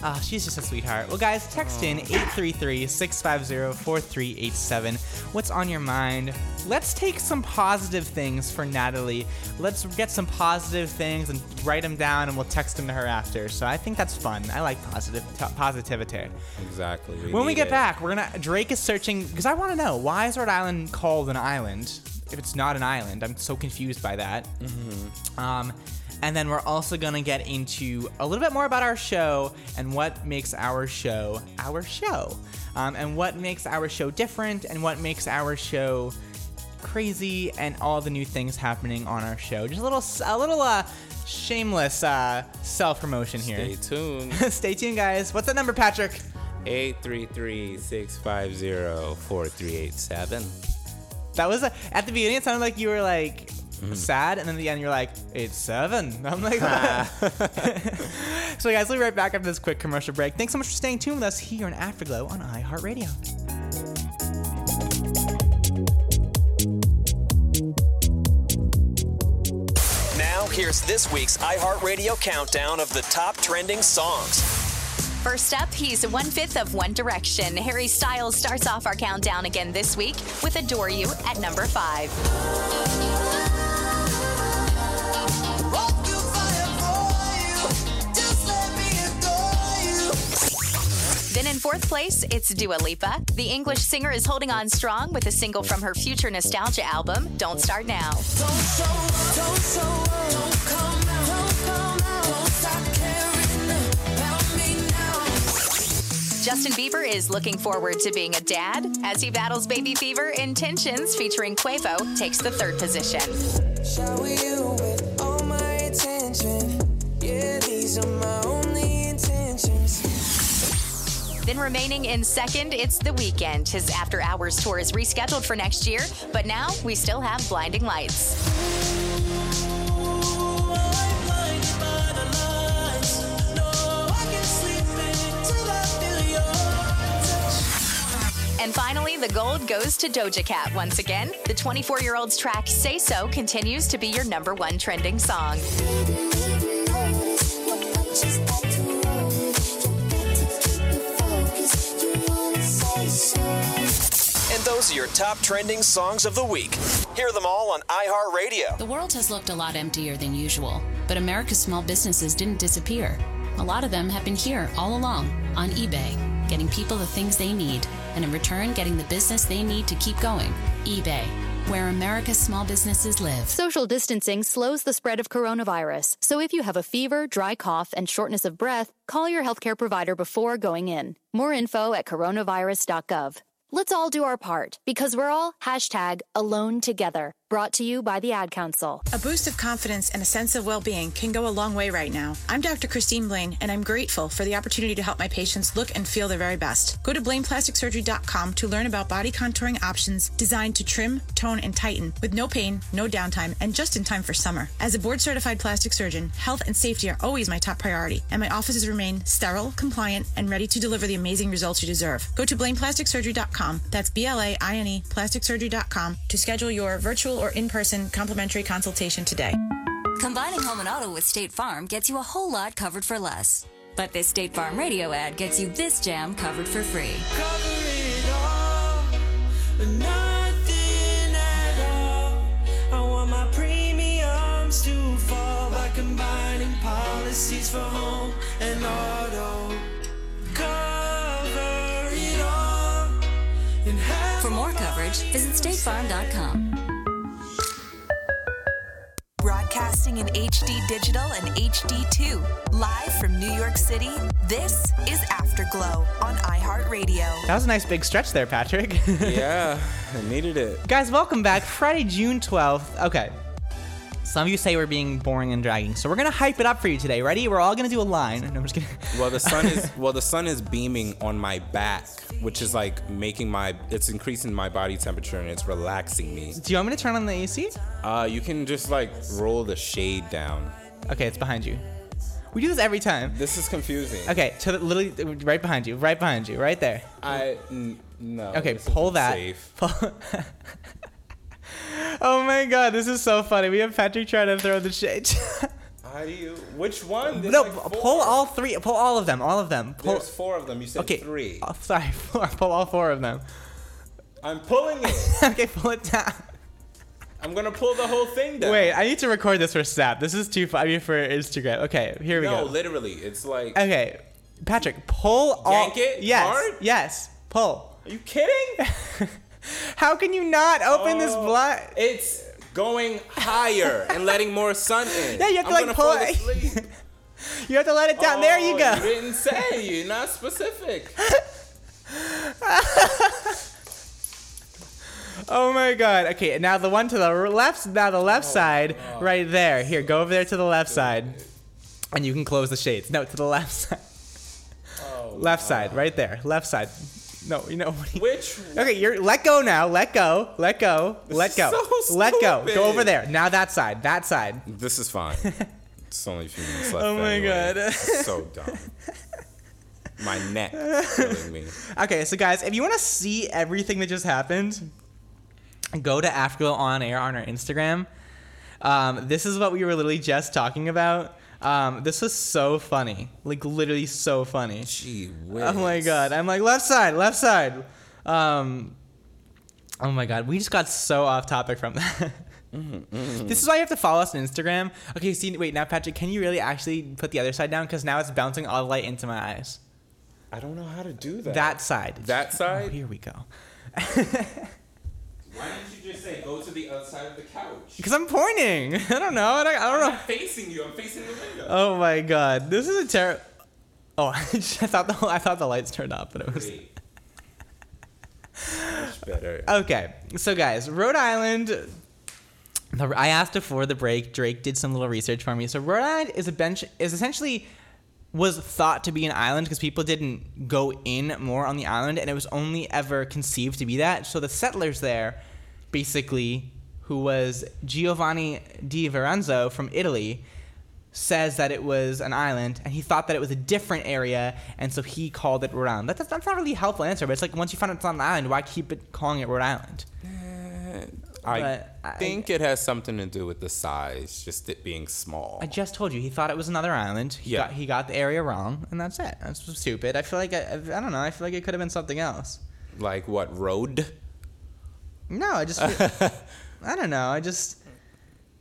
Ah, she's just a sweetheart. Well, guys, text in 833-650-4387. What's on your mind? Let's take some positive things for Nataly. Let's get some positive things and write them down, and we'll text them to her after. So I think that's fun. I like positive t- positivity. Exactly. when we get it. back, we're gonna Drake is searching because I want to know why is Rhode Island called an island if it's not an island. I'm so confused by that. Um, and then we're also gonna get into a little bit more about our show and what makes our show our show, um, and what makes our show different, and what makes our show crazy, and all the new things happening on our show. Just a little, a little uh, shameless uh, self promotion here. Stay tuned. Stay tuned, guys. What's that number, Patrick? 833-650-4387. That was a, at the beginning. It sounded like you were like. Mm-hmm. sad, and then at the end you're like, "It's seven. I'm like, so guys, we'll be right back after this quick commercial break. Thanks so much for staying tuned with us here on Afterglow on iHeartRadio. Now, here's this week's iHeartRadio countdown of the top trending songs. First up, he's one fifth of One Direction. Harry Styles starts off our countdown again this week with Adore You at number five. In fourth place, it's Dua Lipa. The English singer is holding on strong with a single from her future nostalgia album, Don't Start Now. Justin Bieber is looking forward to being a dad as he battles baby fever. Intentions featuring Quavo takes the third position. Shower you with all my attention. Yeah, these are my. Then remaining in second, it's The Weeknd. His After Hours tour is rescheduled for next year, but now we still have Blinding Lights. And finally, the gold goes to Doja Cat once again. The 24 year old's track Say So continues to be your number one trending song. Those are your top trending songs of the week. Hear them all on iHeartRadio. The world has looked a lot emptier than usual, but America's small businesses didn't disappear. A lot of them have been here all along on eBay, getting people the things they need, and in return, getting the business they need to keep going. eBay, where America's small businesses live. Social distancing slows the spread of coronavirus, so if you have a fever, dry cough, and shortness of breath, call your healthcare provider before going in. More info at coronavirus.gov. Let's all do our part because we're all hashtag alone together. Brought to you by the Ad Council. A boost of confidence and a sense of well being can go a long way right now. I'm Dr. Christine Blaine, and I'm grateful for the opportunity to help my patients look and feel their very best. Go to BlainePlasticSurgery.com to learn about body contouring options designed to trim, tone, and tighten with no pain, no downtime, and just in time for summer. As a board certified plastic surgeon, health and safety are always my top priority, and my offices remain sterile, compliant, and ready to deliver the amazing results you deserve. Go to BlainePlasticSurgery.com, that's B L A I N E, plasticsurgery.com, to schedule your virtual or in person complimentary consultation today. Combining home and auto with State Farm gets you a whole lot covered for less. But this State Farm radio ad gets you this jam covered for free. Nothing at all. I want my premiums to fall by combining policies for home and auto. Cover it all. And For more coverage, visit statefarm.com. Broadcasting in HD digital and HD2. Live from New York City, this is Afterglow on iHeartRadio. That was a nice big stretch there, Patrick. yeah, I needed it. Guys, welcome back. Friday, June 12th. Okay. Some of you say we're being boring and dragging, so we're gonna hype it up for you today. Ready? We're all gonna do a line. No, I'm just kidding. Well, the sun is well, the sun is beaming on my back, which is like making my it's increasing my body temperature and it's relaxing me. Do you want me to turn on the AC? Uh, you can just like roll the shade down. Okay, it's behind you. We do this every time. This is confusing. Okay, to the, literally right behind you, right behind you, right there. I n- no. Okay, pull that. Safe. Pull- oh my god, this is so funny. We have Patrick trying to throw the shade. How do you? Which one? There's no, like pull all three. Pull all of them. All of them. Pull. There's four of them. You said okay. three. Oh, sorry, four. Pull all four of them. I'm pulling it. okay, pull it down. I'm gonna pull the whole thing down. Wait, I need to record this for Snap. This is too funny for Instagram. Okay, here we no, go. No, literally, it's like. Okay, Patrick, pull all. Yank it Yes. hard? Yes. Pull. Are you kidding? How can you not open this Oh, blind? It's going higher and letting more sun in. Yeah, you have to I'm like pull it. you have to let it down. there you Oh, go. You didn't say. You're not specific. Oh my god. Okay, now the one to the left, now the Oh, left side, right there. Here, go over there to the left side. And you can close the shades. No, to the left side. Oh, left side, right there. Left side. No, you know what? Which? Okay, you're let go now. Let go. Let go. Let go. so let go. Go over there. Now that side. That side. This is fine. It's only a few minutes left. Oh my anyway. God. This is so dumb. My neck killing me. Okay, so guys, if you want to see everything that just happened, go to Afterglow on air on our Instagram. Um, this is what we were literally just talking about. Um, this was so funny, like literally so funny. Gee Oh my god! I'm like left side, left side. Um, oh my god, we just got so off topic from that. This is why you have to follow us on Instagram. Okay, see, wait, now Patrick, can you really actually put the other side down? Because now it's bouncing all the light into my eyes. I don't know how to do that. That side. That side? Oh, here we go. Why didn't you just say go to the other side of the couch? Because I'm pointing. I don't know. I don't, I don't know. I'm facing you. I'm facing the window. Oh my god, this is a terrible. Oh, I thought the I thought the lights turned off, but it was. Much better. Okay, so guys, Rhode Island. the- I asked before the break. Drake did some little research for me. So Rhode Island is a bench is essentially was thought to be an island because people didn't go in more on the island, and it was only ever conceived to be that. So the settlers there, basically, who was Giovanni di Veranzo from Italy, says that it was an island, and he thought that it was a different area, and so he called it Rhode Island. That's, that's not really a helpful answer, but it's like once you find out it's on an island, why keep it calling it Rhode Island? Uh, I But I- think it has something to do with the size, just it being small. I just told you he thought it was another island. He Yeah. got he got the area wrong, and that's it. That's stupid. I feel like I, I don't know. I feel like it could have been something else. Like what road? No, I just feel- I don't know. I just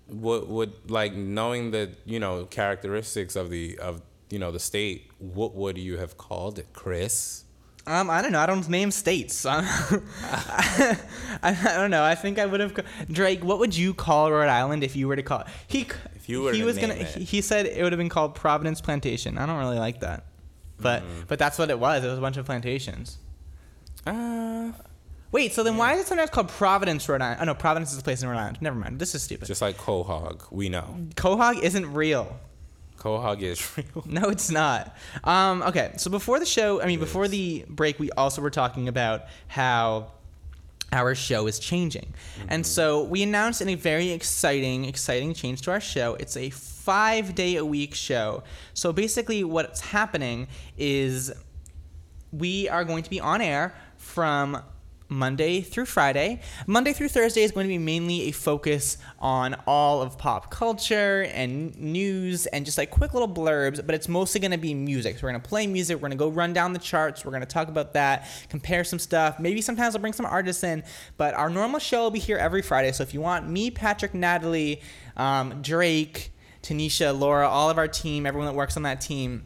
What would like knowing the you know characteristics of the of you know the state? What would you have called it, Kris? Um I don't know. I don't name states. I, I don't know. I think I would have Drake. What would you call Rhode Island if you were to call he? If you were he to was name gonna. it. He, said it would have been called Providence Plantation. I don't really like that, but Mm-hmm. but that's what it was. It was a bunch of plantations. Uh, Wait, so then why is it sometimes called Providence, Rhode Island? Oh no, Providence is a place in Rhode Island. Never mind. This is stupid. just like Quahog, we know. Quahog isn't real. Quahog is real. No, it's not. Um, okay, so before the show, I mean, before the break, we also were talking about how our show is changing. And so we announced in a very exciting, exciting change to our show. It's a five day a week show. So basically, what's happening is we are going to be on air from Monday through Friday. Monday through Thursday is going to be mainly a focus on all of pop culture and news and just like quick little blurbs, but it's mostly going to be music. So we're going to play music, we're going to go run down the charts, we're going to talk about that, compare some stuff. Maybe sometimes I'll bring some artists in, but our normal show will be here every Friday. So if you want me, Patrick, Nataly, um, Drake, Tanisha, Laura, all of our team, everyone that works on that team,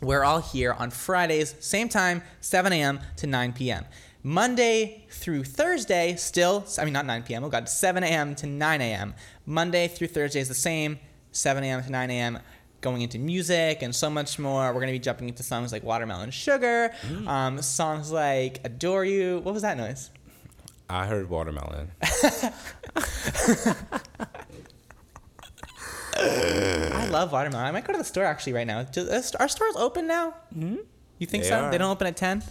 we're all here on Fridays, same time, 7 a.m. to 9 p.m. Monday through Thursday, still, I mean, not 9 p.m., oh God, 7 a.m. to 9 a.m. Monday through Thursday is the same, 7 a.m. to 9 a.m. Going into music and so much more. We're going to be jumping into songs like Watermelon Sugar, um, songs like Adore You. What was that noise? I heard watermelon. I love watermelon. I might go to the store actually right now. Uh, are stores open now? Mm-hmm. You think They so? are. They don't open at 10?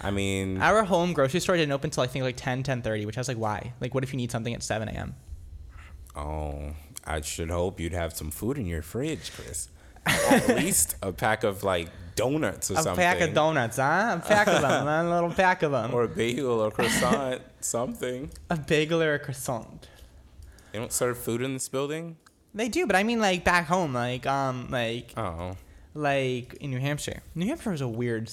I mean, Our home grocery store didn't open until I think like 10, 10.30, which I was like, why? Like, what if you need something at 7 a.m.? oh, I should hope you'd have some food in your fridge, Kris. At least a pack of like donuts or A something. A pack of donuts, huh? A pack of them, a little pack of them. or a bagel or croissant, something. a bagel or a croissant. They don't serve food in this building. They do, but I mean like back home, like um, like oh, like in New Hampshire. New Hampshire is a weird.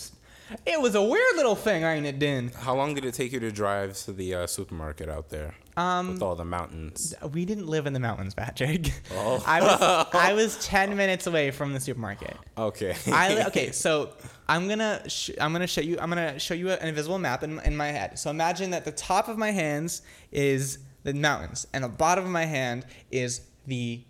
It was a weird little thing, ain't it, Din? How long did it take you to drive to the uh, supermarket out there? Um, with all the mountains. We didn't live in the mountains, Patrick. Oh. I was I was ten minutes away from the supermarket. Okay. I okay, so I'm gonna sh- I'm gonna show you I'm gonna show you an invisible map in, in my head. So imagine that the top of my hands is the mountains, and the bottom of my hand is the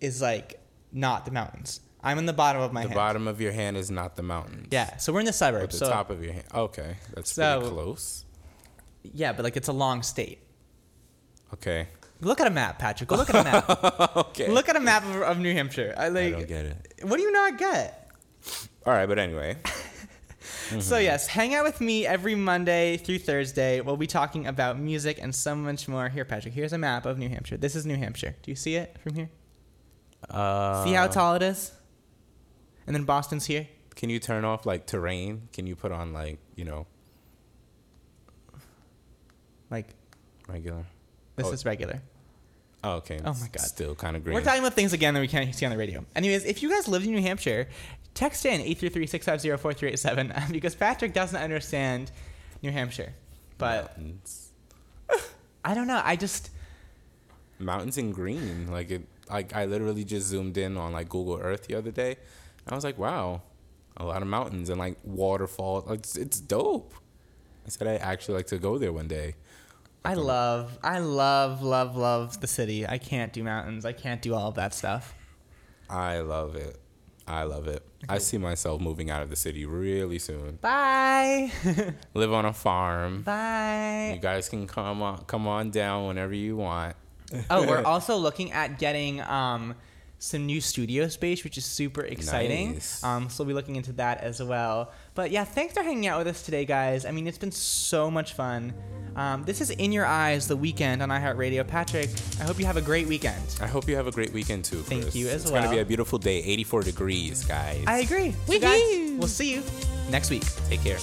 is like not the mountains. I'm in the bottom of my the hand. bottom of your hand is not the mountains. Yeah, so we're in the But suburbs. the so, top of your hand. Okay, that's So- pretty close. Yeah, but like it's a long state. Okay. Look at a map, Patrick. Go look at a map. okay. Look at a map of, of New Hampshire. I like. I don't get it. What do you not get? All right, but anyway. So yes, hang out with me every Monday through Thursday. We'll be talking about music and so much more. Here, Patrick. Here's a map of New Hampshire. This is New Hampshire. Do you see it from here? Uh, see how tall it is? And then Boston's here. Can you turn off like terrain? Can you put on like you know like regular? This Oh, is regular. Oh, okay. Oh my God. Still kind of green. We're talking about things again that we can't see on the radio. Anyways, if you guys live in New Hampshire, text in 833-650-4387 because Patrick doesn't understand New Hampshire. But I don't know. I just mountains in green. Like it. Like I literally just zoomed in on like Google Earth the other day. I was like, wow, a lot of mountains and like waterfalls. Like, it's, it's dope. I said I actually like to go there one day. I love, I love, love, love the city. I can't do mountains. I can't do all of that stuff. I love it. I love it. I see myself moving out of the city really soon. Bye. Live on a farm. Bye. You guys can come on, come on down whenever you want. oh, we're also looking at getting um, some new studio space, which is super exciting. Nice. Um, so we'll be looking into that as well. But yeah, thanks for hanging out with us today, guys. I mean, it's been so much fun. Um, this is In Your Eyes, the Weeknd on iHeartRadio. Patrick, I hope you have a great weekend. I hope you have a great weekend too. Thank you as it's well. gonna be a beautiful day, 84 degrees, guys. I agree. So guys, we'll see you next week. Take care.